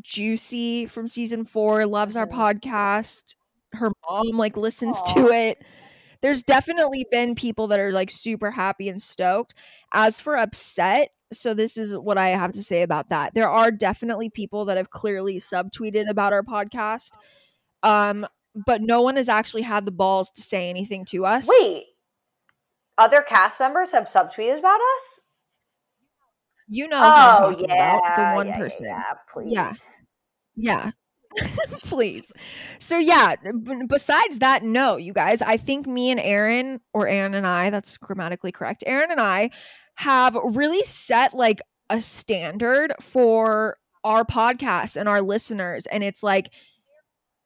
Juicy from season four loves our podcast. Her mom like listens Aww. to it. There's definitely been people that are like super happy and stoked. As for upset, so this is what I have to say about that. There are definitely people that have clearly subtweeted about our podcast. Um, but no one has actually had the balls to say anything to us. Wait. Other cast members have subtweeted about us? You know, oh yeah, the one yeah, person. Yeah, please. Yeah, yeah. please. So yeah. B- besides that, no, you guys. I think me and Erin or Erin and I, that's grammatically correct. Erin and I have really set like a standard for our podcast and our listeners, and it's like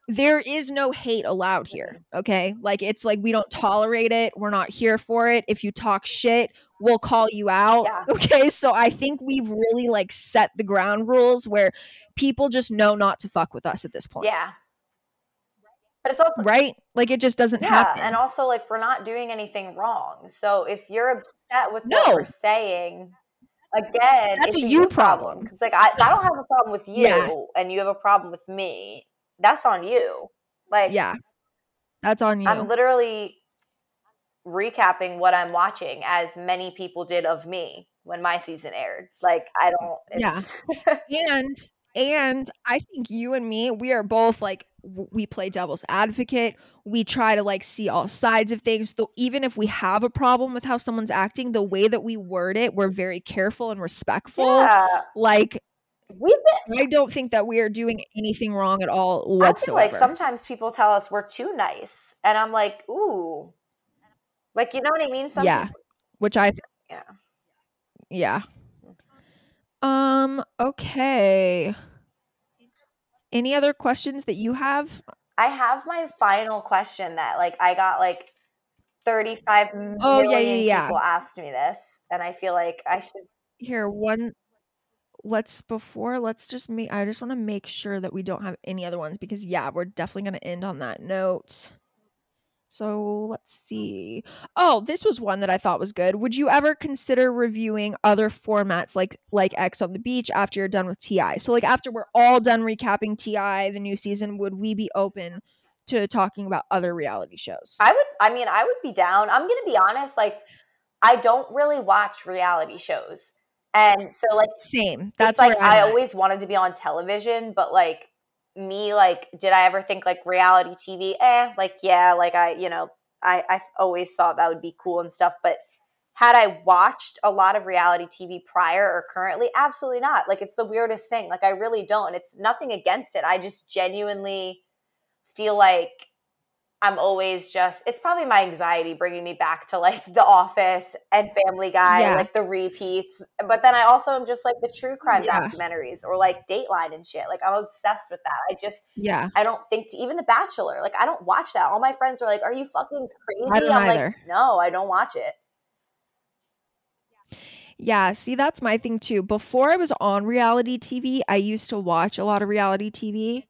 there is no hate allowed here. Okay. Like it's like we don't tolerate it. We're not here for it. If you talk shit, we'll call you out. Yeah. Okay. So I think we've really like set the ground rules where people just know not to fuck with us at this point. Yeah. But it's also right. Like it just doesn't yeah, happen. And also like we're not doing anything wrong. So if you're upset with no. what we're saying, again, that's a you problem. Because like I, I don't have a problem with you yeah. and you have a problem with me that's on you. Like, yeah, that's on you. I'm literally recapping what I'm watching as many people did of me when my season aired. Like, I don't, yeah. and, and I think you and me, we are both like, we play devil's advocate. We try to like see all sides of things. Though, even if we have a problem with how someone's acting, the way that we word it, we're very careful and respectful. Yeah. Like, We've been, I don't think that we are doing anything wrong at all whatsoever. I feel like sometimes people tell us we're too nice, and I'm like, ooh, like you know what I mean? Some yeah, people, which I th- yeah yeah. Um. Okay. Any other questions that you have? I have my final question that like I got like 35 oh, yeah, yeah, yeah. people asked me this and I feel like I should here one let's before let's just make I just want to make sure that we don't have any other ones because yeah, we're definitely going to end on that note. So let's see. Oh, this was one that I thought was good. Would you ever consider reviewing other formats like like Ex on the Beach after you're done with TI? So like after we're all done recapping TI, the new season, would we be open to talking about other reality shows? I would I mean, I would be down. I'm going to be honest, like I don't really watch reality shows. And so like same. That's like I at. always wanted to be on television, but like me like did i ever think like reality tv eh like yeah like i you know i i always thought that would be cool and stuff but had i watched a lot of reality tv prior or currently? Absolutely not. Like it's the weirdest thing. Like i really don't. It's nothing against it. I just genuinely feel like I'm always just it's probably my anxiety bringing me back to like The Office and Family Guy, yeah. like the repeats. But then I also am just like the true crime yeah. documentaries or like Dateline and shit. Like I'm obsessed with that. I just yeah. I don't think to even The Bachelor. Like I don't watch that. All my friends are like, "Are you fucking crazy?" I'm either. like, "No, I don't watch it." Yeah, see, that's my thing too. Before I was on reality TV, I used to watch a lot of reality TV.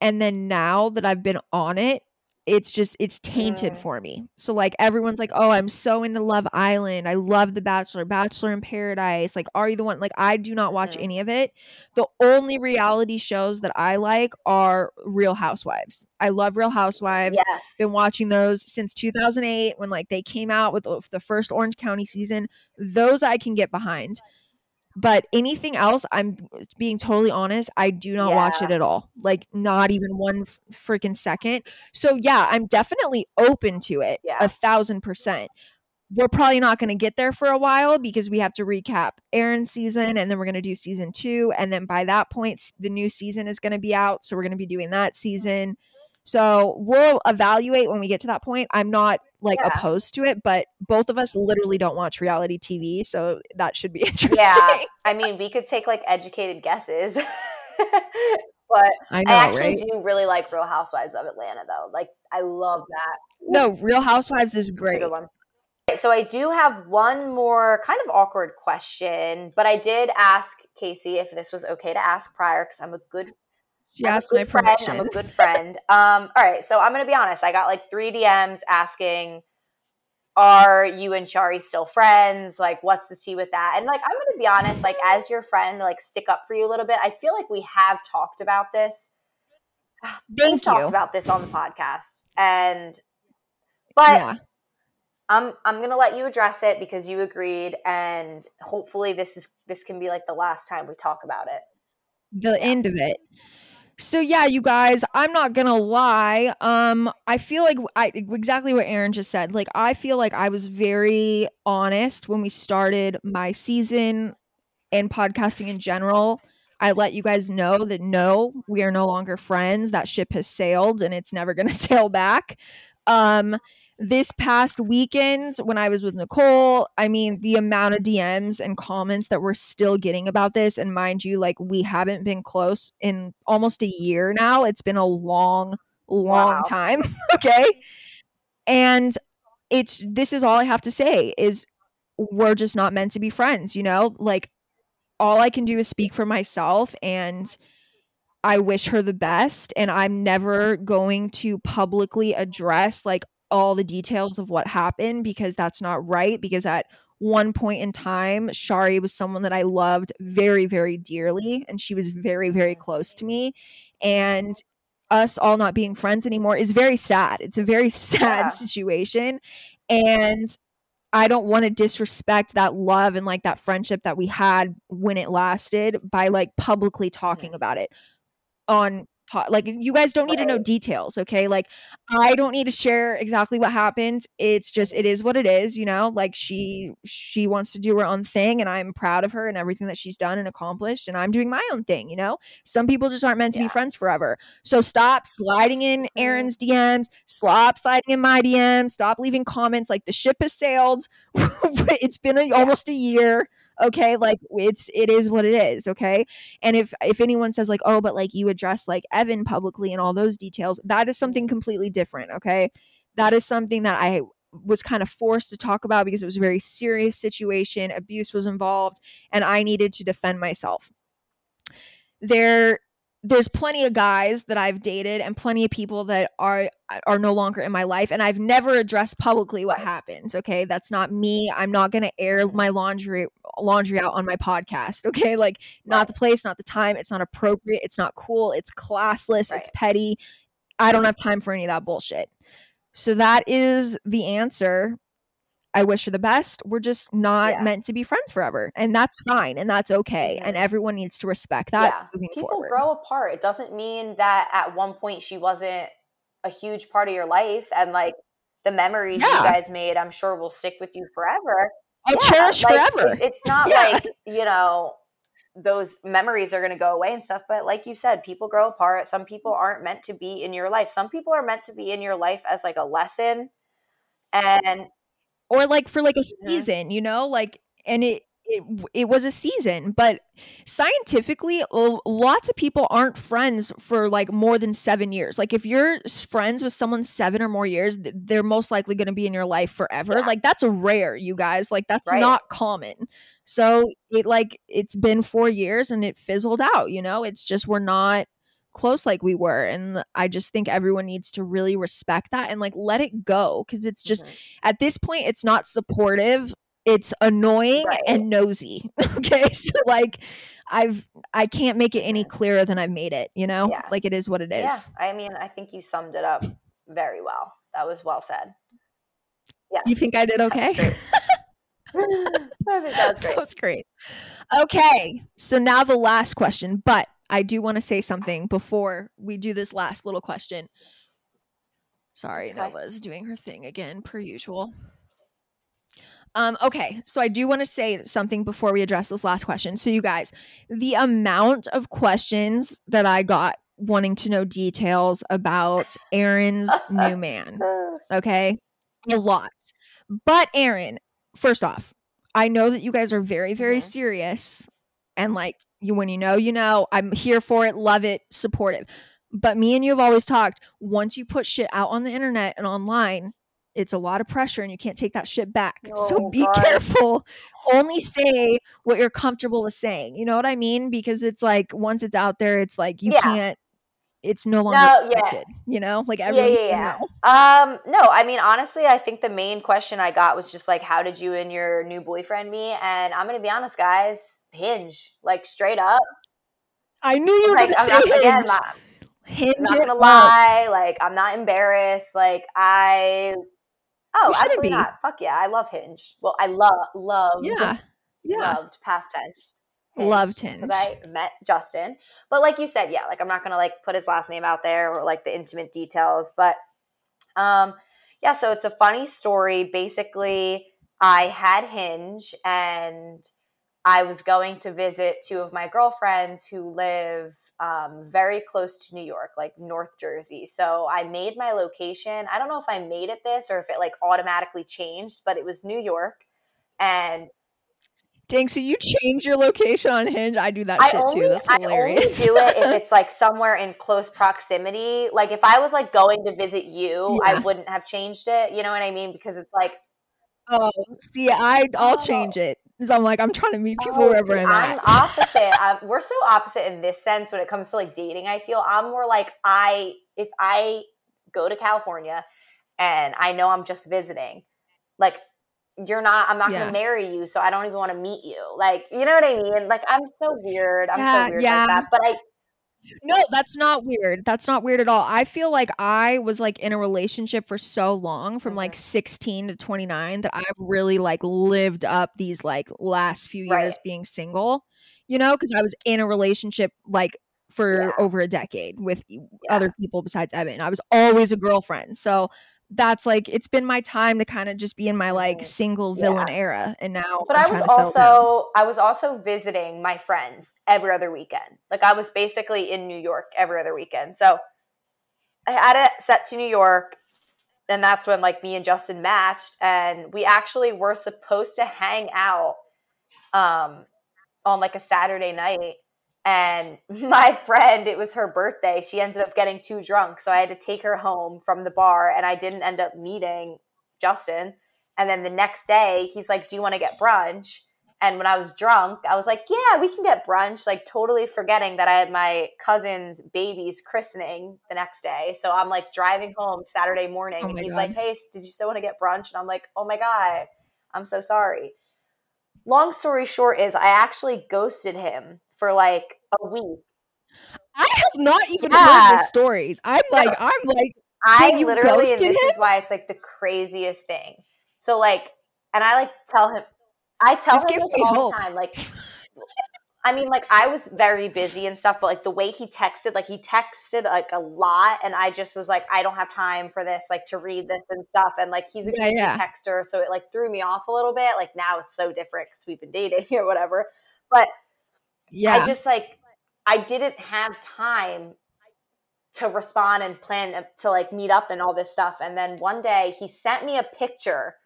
And then now that I've been on it, it's just it's tainted for me. So like everyone's like, "Oh, I'm so into Love Island. I love The Bachelor, Bachelor in Paradise. Like, are you the one?" Like, I do not watch any of it. The only reality shows that I like are Real Housewives. I love Real Housewives. Yes. Been watching those since 2008 when like they came out with uh, the first Orange County season. Those I can get behind. But anything else, I'm being totally honest, I do not yeah. watch it at all. Like not even one f- freaking second. So yeah, I'm definitely open to it. Yeah. A thousand percent. We're probably not going to get there for a while because we have to recap Erin's season and then we're going to do season two. And then by that point, the new season is going to be out. So we're going to be doing that mm-hmm. season. So we'll evaluate when we get to that point. I'm not like yeah. opposed to it, but both of us literally don't watch reality TV, so that should be interesting. Yeah, I mean, we could take like educated guesses. but I, know, I actually right? do really like Real Housewives of Atlanta, though. Like, I love that. No, Real Housewives is great. good one. So I do have one more kind of awkward question, but I did ask Kaci if this was okay to ask prior because I'm a good she I'm asked my friend. permission. I'm a good friend. um, all right, so I'm gonna be honest. I got like three DMs asking, "Are you and Shari still friends? Like, what's the tea with that?" And like, I'm gonna be honest. Like, as your friend, like, stick up for you a little bit. I feel like we have talked about this. Thank We've talked about this on the podcast, and but. Yeah. I'm I'm gonna let you address it because you agreed, and hopefully this is this can be like the last time we talk about it. The yeah. end of it. So yeah, you guys, I'm not gonna lie. Um, I feel like I exactly what Erin just said. Like I feel like I was very honest when we started my season and podcasting in general. I let you guys know that no, we are no longer friends. That ship has sailed and it's never gonna sail back. Um, this past weekend when I was with Nicole, I mean, the amount of DMs and comments that we're still getting about this, and mind you, like we haven't been close in almost a year now. It's been a long, long wow. time. okay. And it's this is all I have to say is we're just not meant to be friends, you know? Like all I can do is speak for myself and I wish her the best and I'm never going to publicly address like all the details of what happened because that's not right. Because at one point in time, Shari was someone that I loved very, very dearly, and she was very, very close to me. And us all not being friends anymore is very sad. It's a very sad yeah. situation. And I don't want to disrespect that love and like that friendship that we had when it lasted by like publicly talking mm-hmm. about it on like you guys don't need to know details okay? Like i don't need to share exactly what happened. It's just it is what it is you know? Like she she wants to do her own thing and i'm proud of her and everything that she's done and accomplished and i'm doing my own thing you know? Some people just aren't meant to yeah. be friends forever. So stop sliding in mm-hmm. erin's dms stop sliding in my dms stop leaving comments like the ship has sailed. It's been a, almost a year okay like it's it is what it is okay? And if if anyone says like oh but like you address like evan publicly and all those details that is something completely different okay? That is something that i was kind of forced to talk about because it was a very serious situation abuse was involved and i needed to defend myself. There there's plenty of guys that I've dated and plenty of people that are are no longer in my life and I've never addressed publicly what happens, okay? That's not me. I'm not going to air my laundry laundry out on my podcast, okay? Like not right. the place, not the time. It's not appropriate. It's not cool. It's classless. Right. It's petty. I don't have time for any of that bullshit. So that is the answer. I wish her the best. We're just not yeah. meant to be friends forever. And that's fine and that's okay. Mm-hmm. And everyone needs to respect that. Yeah. People forward. grow apart. It doesn't mean that at one point she wasn't a huge part of your life and like the memories yeah. you guys made, I'm sure will stick with you forever. I'll yeah, cherish like, forever. It, it's not like, you know, those memories are going to go away and stuff. But like you said, people grow apart. Some people aren't meant to be in your life. Some people are meant to be in your life as like a lesson. And or like for like a season, you know, like and it it, it was a season, but scientifically, lots of people aren't friends for like more than seven years. Like, if you're friends with someone seven or more years, they're most likely going to be in your life forever. Yeah. Like, that's rare, you guys. Like, that's right. not common. So, it like it's been four years and it fizzled out, you know? It's just we're not close like we were and i just think everyone needs to really respect that and like let it go because it's just mm-hmm. at this point it's not supportive it's annoying right. and nosy okay so like i've i can't make it any clearer than i've made it you know yeah. like it is what it is yeah i mean i think you summed it up very well that was well said yeah you think i did okay I think that was great. That was great. Okay, so now the last question, but I do want to say something before we do this last little question. Sorry. Nova's doing her thing again, per usual. Um, okay, so I do want to say something before we address this last question. So, you guys, the amount of questions that I got wanting to know details about Erin's new man, okay, a lot. But, Erin, first off, I know that you guys are very, very serious and like you when you know, you know. I'm here for it, love it, supportive. But me and you have always talked, once you put shit out on the internet and online, it's a lot of pressure and you can't take that shit back. Oh, so be God. careful. Only say what you're comfortable with saying. You know what I mean? Because it's like once it's out there, it's like you yeah. can't it's no longer no, yeah. you know? Like everyone's yeah, yeah, yeah. um no i mean honestly i think the main question i got was just like how did you and your new boyfriend meet? And i'm gonna be honest guys hinge like straight up. I knew you were like, gonna I'm say not, hinge. Again, not, hinge I'm not gonna lie like i'm not embarrassed like i oh absolutely be. not. Fuck yeah i love hinge. Well i love love yeah. loved past tense Hinge Loved Hinge because I met Justin. But like you said, yeah, like I'm not gonna like put his last name out there or like the intimate details, but um, yeah. So it's a funny story. Basically, I had Hinge and I was going to visit two of my girlfriends who live um, very close to New York, like North Jersey. So I made my location. I don't know if I made it this or if it like automatically changed, but it was New York. And Dang, so you change your location on Hinge? I do that I shit only, too. That's hilarious. I only do it if it's like somewhere in close proximity. Like if I was like going to visit you, yeah. I wouldn't have changed it. You know what I mean? Because it's like Oh, see, I I'll oh. change it. So I'm like, I'm trying to meet people oh, wherever see, I'm, I'm at. opposite. I'm, we're so opposite in this sense when it comes to like dating. I feel I'm more like I if I go to California and I know I'm just visiting, like you're not i'm not yeah. gonna marry you so i don't even want to meet you like you know what i mean like i'm so weird i'm yeah, so weird yeah. like that but i no that's not weird that's not weird at all i feel like i was like in a relationship for so long from mm-hmm. like 16 to 29 that i've really like lived up these like last few years right. being single you know because i was in a relationship like for yeah. over a decade with other people besides evan i was always a girlfriend so that's like it's been my time to kind of just be in my like single villain yeah. era and now but I'm i was also i was also visiting my friends every other weekend. Like i was basically in new york every other weekend. So i had it set to new york and that's when like me and justin matched and we actually were supposed to hang out um on like a saturday night and my friend, it was her birthday. She ended up getting too drunk. So I had to take her home from the bar and I didn't end up meeting Justin. And then the next day, he's like, Do you want to get brunch? And when I was drunk, I was like, yeah, we can get brunch, like totally forgetting that I had my cousin's baby's christening the next day. So I'm like driving home Saturday morning Oh and he's God. like, hey, did you still want to get brunch? And I'm like, oh my God, I'm so sorry. Long story short is I actually ghosted him for like a week. I have not even Yeah. heard this story. I'm like, I'm like, I literally, this him? is why it's like the craziest thing. So like, and I like tell him, I tell This him this all hope. the time. Like, I mean, like I was very busy and stuff, but like the way he texted, like he texted like a lot, and I just was like, I don't have time for this, like to read this and stuff. And like he's a Yeah, yeah. texter, so it like threw me off a little bit. Like now it's so different because we've been dating or whatever. But yeah. I just like I didn't have time to respond and plan uh, to like meet up and all this stuff. And then one day he sent me a picture.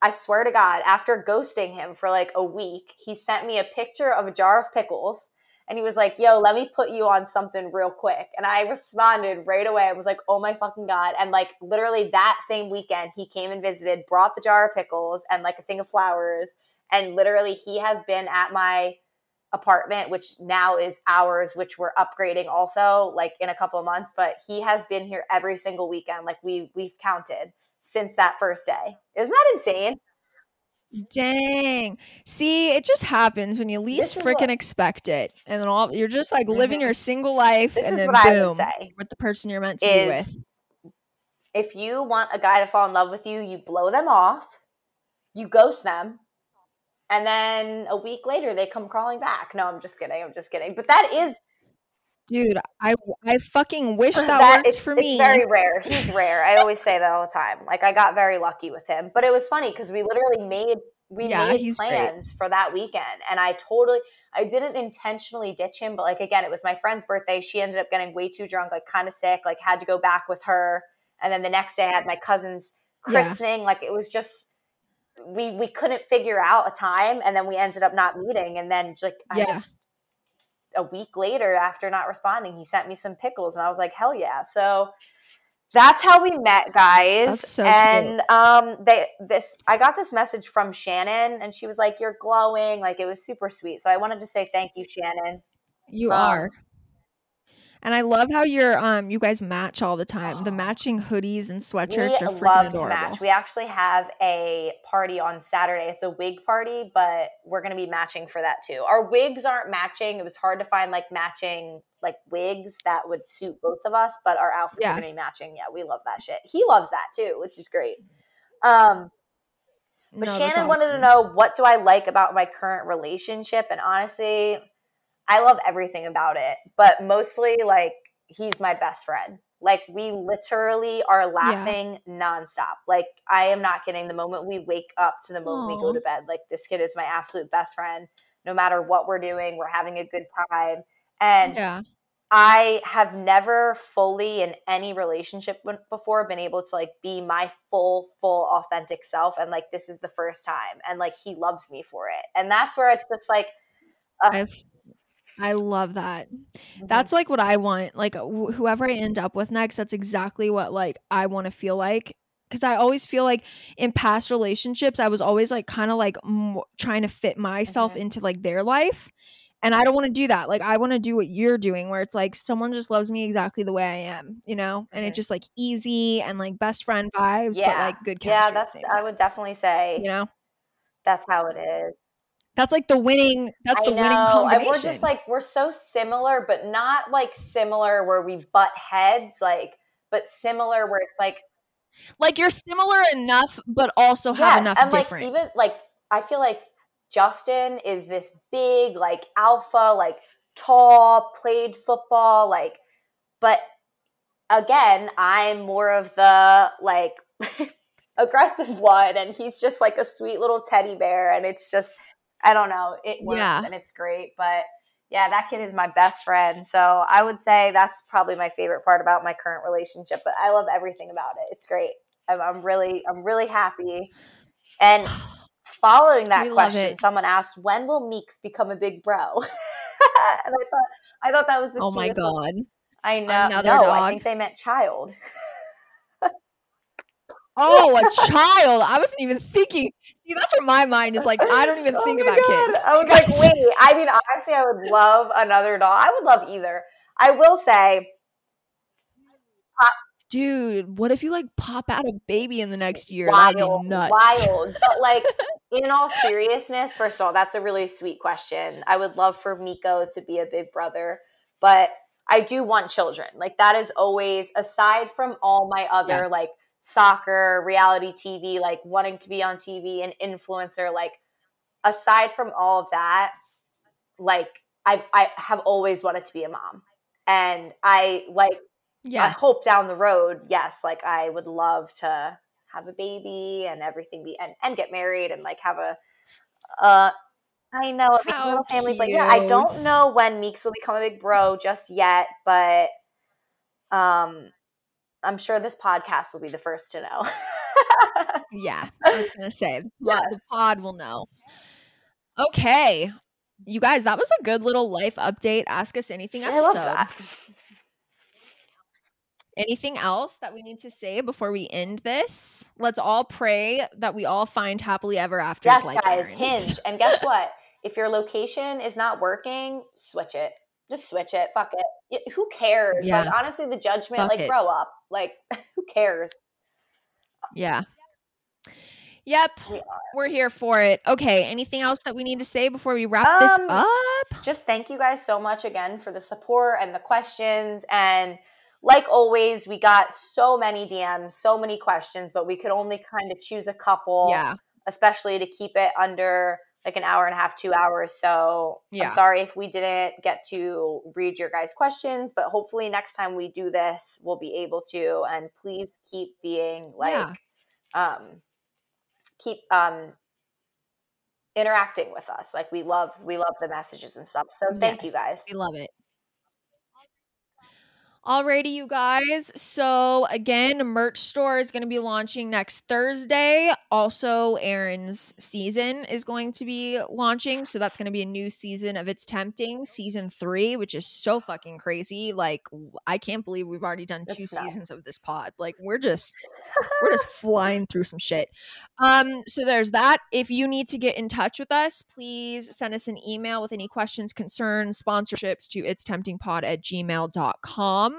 I swear to God, after ghosting him for like a week, he sent me a picture of a jar of pickles. And he was like, yo, let me put you on something real quick. And I responded right away. I was like, oh my fucking God. And like literally that same weekend, he came and visited, brought the jar of pickles and like a thing of flowers. And literally, he has been at my apartment, which now is ours, which we're upgrading also like in a couple of months. But he has been here every single weekend. Like we we've counted since that first day. Isn't that insane? Dang. See, it just happens when you least freaking what- expect it. And then all you're just like living Mhm. your single life This and is then what boom I would say with the person you're meant to be with. if you want a guy to fall in love with you, you blow them off, you ghost them, and then a week later they come crawling back. No, I'm just kidding. I'm just kidding. But that is Dude, I I fucking wish that, that works it's, for it's me. very rare. He's rare. I always say that all the time. Like I got very lucky with him, but it was funny because we literally made we Yeah, made he's great. plans for that weekend, and I totally I didn't intentionally ditch him, but like again, it was my friend's birthday. She ended up getting way too drunk, like kind of sick, like had to go back with her, and then the next day I had my cousin's Yeah. christening. Like it was just we we couldn't figure out a time, and then we ended up not meeting, and then like I Yeah. just a week later after not responding he sent me some pickles and i was like hell yeah. So that's how we met guys so and um they this i got this message from shannon and she was like you're glowing like it was super sweet. So i wanted to say thank you shannon. You Um, are. And I love how you're um you guys match all the time. The matching hoodies and sweatshirts we are freaking love adorable. to match. We actually have a party on saturday. It's a wig party but we're going to be matching for that too. Our wigs aren't matching. It was hard to find like matching like wigs that would suit both of us but our outfits Yeah. are to be matching. Yeah we love that shit. He loves that too which is great. Um But No, Shannon wanted to know what do I like about my current relationship, and honestly, I love everything about it. But mostly, like he's my best friend. Like we literally are laughing nonstop. Like I am not kidding. The moment we wake up to the moment we go to bed, like this kid is my absolute best friend. No matter what we're doing, we're having a good time. And Yeah. I have never fully in any relationship before been able to like be my full, full authentic self. And like, this is the first time. And like, he loves me for it. And that's where it's just like, I've I love that. That's like what I want. Like wh- whoever I end up with next, that's exactly what like I want to feel like. Because I always feel like in past relationships, I was always like kind of like m- trying to fit myself Mhm. into like their life, and I don't want to do that. Like I want to do what you're doing, where it's like someone just loves me exactly the way I am, you know, and it's just like easy and like best friend vibes, but like good chemistry. yeah, that's, I would definitely say you know, that's how it is. That's like the winning. That's I the winning know. combination. And we're just like, we're so similar, but not like similar where we butt heads, like, but similar where it's like, like you're similar enough, but also have enough and different. like even like I feel like Justin is this big like alpha, like tall, played football, like but again, I'm more of the like aggressive one and he's just like a sweet little teddy bear and it's just I don't know, it works Yeah. and it's great, but yeah, that kid is my best friend. So I would say that's probably my favorite part about my current relationship. But I love everything about it. It's great. I'm, I'm really, I'm really happy. And following that We question, someone asked, "When will Meeks become a big bro?" and I thought, I thought that was the oh my god. I know. Another no, I think they meant child. Oh, a child. I wasn't even thinking. See, that's where my mind is like, I don't even Oh think my about God. kids. I was like, wait. I mean, honestly, I would love another dog. I would love either. I will say, Dude, what if you like pop out a baby in the next year? wild, That'd be nuts. wild. But like, in all seriousness, first of all, that's a really sweet question. I would love for Miko to be a big brother, but I do want children. Like that is always aside from all my other Yeah. like soccer, reality TV, like wanting to be on TV, an influencer. Like aside from all of that, like I I have always wanted to be a mom, and I like I Yeah. hope down the road, yes, like I would love to have a baby and everything be and, and get married and like have a uh I know it makes a little family, but yeah, I don't know when Meeks will become a big bro just yet, but um I'm sure this podcast will be the first to know. Yeah. I was gonna say the pod- the pod will know. Okay. You guys, that was a good little life update. Ask us anything I love that. Anything else that we need to say before we end this? Let's all pray that we all find happily ever after. Yes, like guys, hinge. And guess what? If your location is not working, switch it. Just switch it. Fuck it. Who cares? Yeah. Like honestly, the judgment, Fuck like it. grow up. Like who cares? Yeah. Yep. We are. We're here for it. Okay. Anything else that we need to say before we wrap this Um, up? just thank you guys so much again for the support and the questions. And like always, we got so many DMs, so many questions, but we could only kind of choose a couple, Yeah. especially to keep it under like an hour and a half, two hours. So Yeah. I'm sorry if we didn't get to read your guys' questions, but hopefully next time we do this, we'll be able to. And please keep being like, Yeah. um, keep um interacting with us like we love we love the messages and stuff so thank you guys We love it. Alrighty, you guys. So again, merch store is going to be launching next Thursday. Also, Erin's season is going to be launching. So that's going to be a new season of It's Tempting, season three, which is so fucking crazy. Like, I can't believe we've already done It's two nuts. seasons of this pod. Like, we're just we're just flying through some shit. Um, so there's that. If you need to get in touch with us, please send us an email with any questions, concerns, sponsorships to it's temptingpod at gmail.com.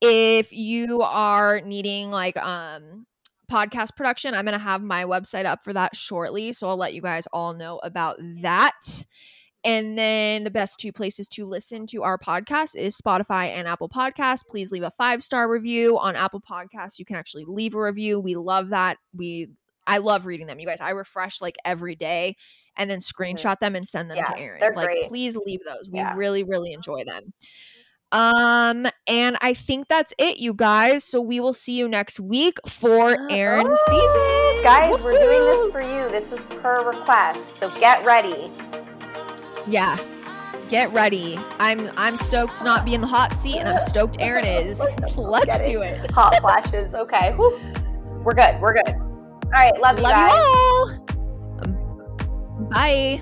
If you are needing like um podcast production, I'm gonna have my website up for that shortly. So I'll let you guys all know about that. And then the best two places to listen to our podcast is Spotify and Apple Podcasts. Please leave a five star review on Apple Podcasts. You can actually leave a review. We love that. We I love reading them, you guys. I refresh like every day and then screenshot them and send them to Mm-hmm. Erin. they're like, great. please leave those. We Yeah. really, really enjoy them. Um, and I think that's it, you guys. So we will see you next week for Erin's Oh, season. guys we're doing this for you this was per request so get ready Yeah. Get ready. I'm I'm stoked to not be in the hot seat and I'm stoked Erin is. Let's it. do it. hot flashes okay we're good we're good all right love, you Love guys you all. Bye.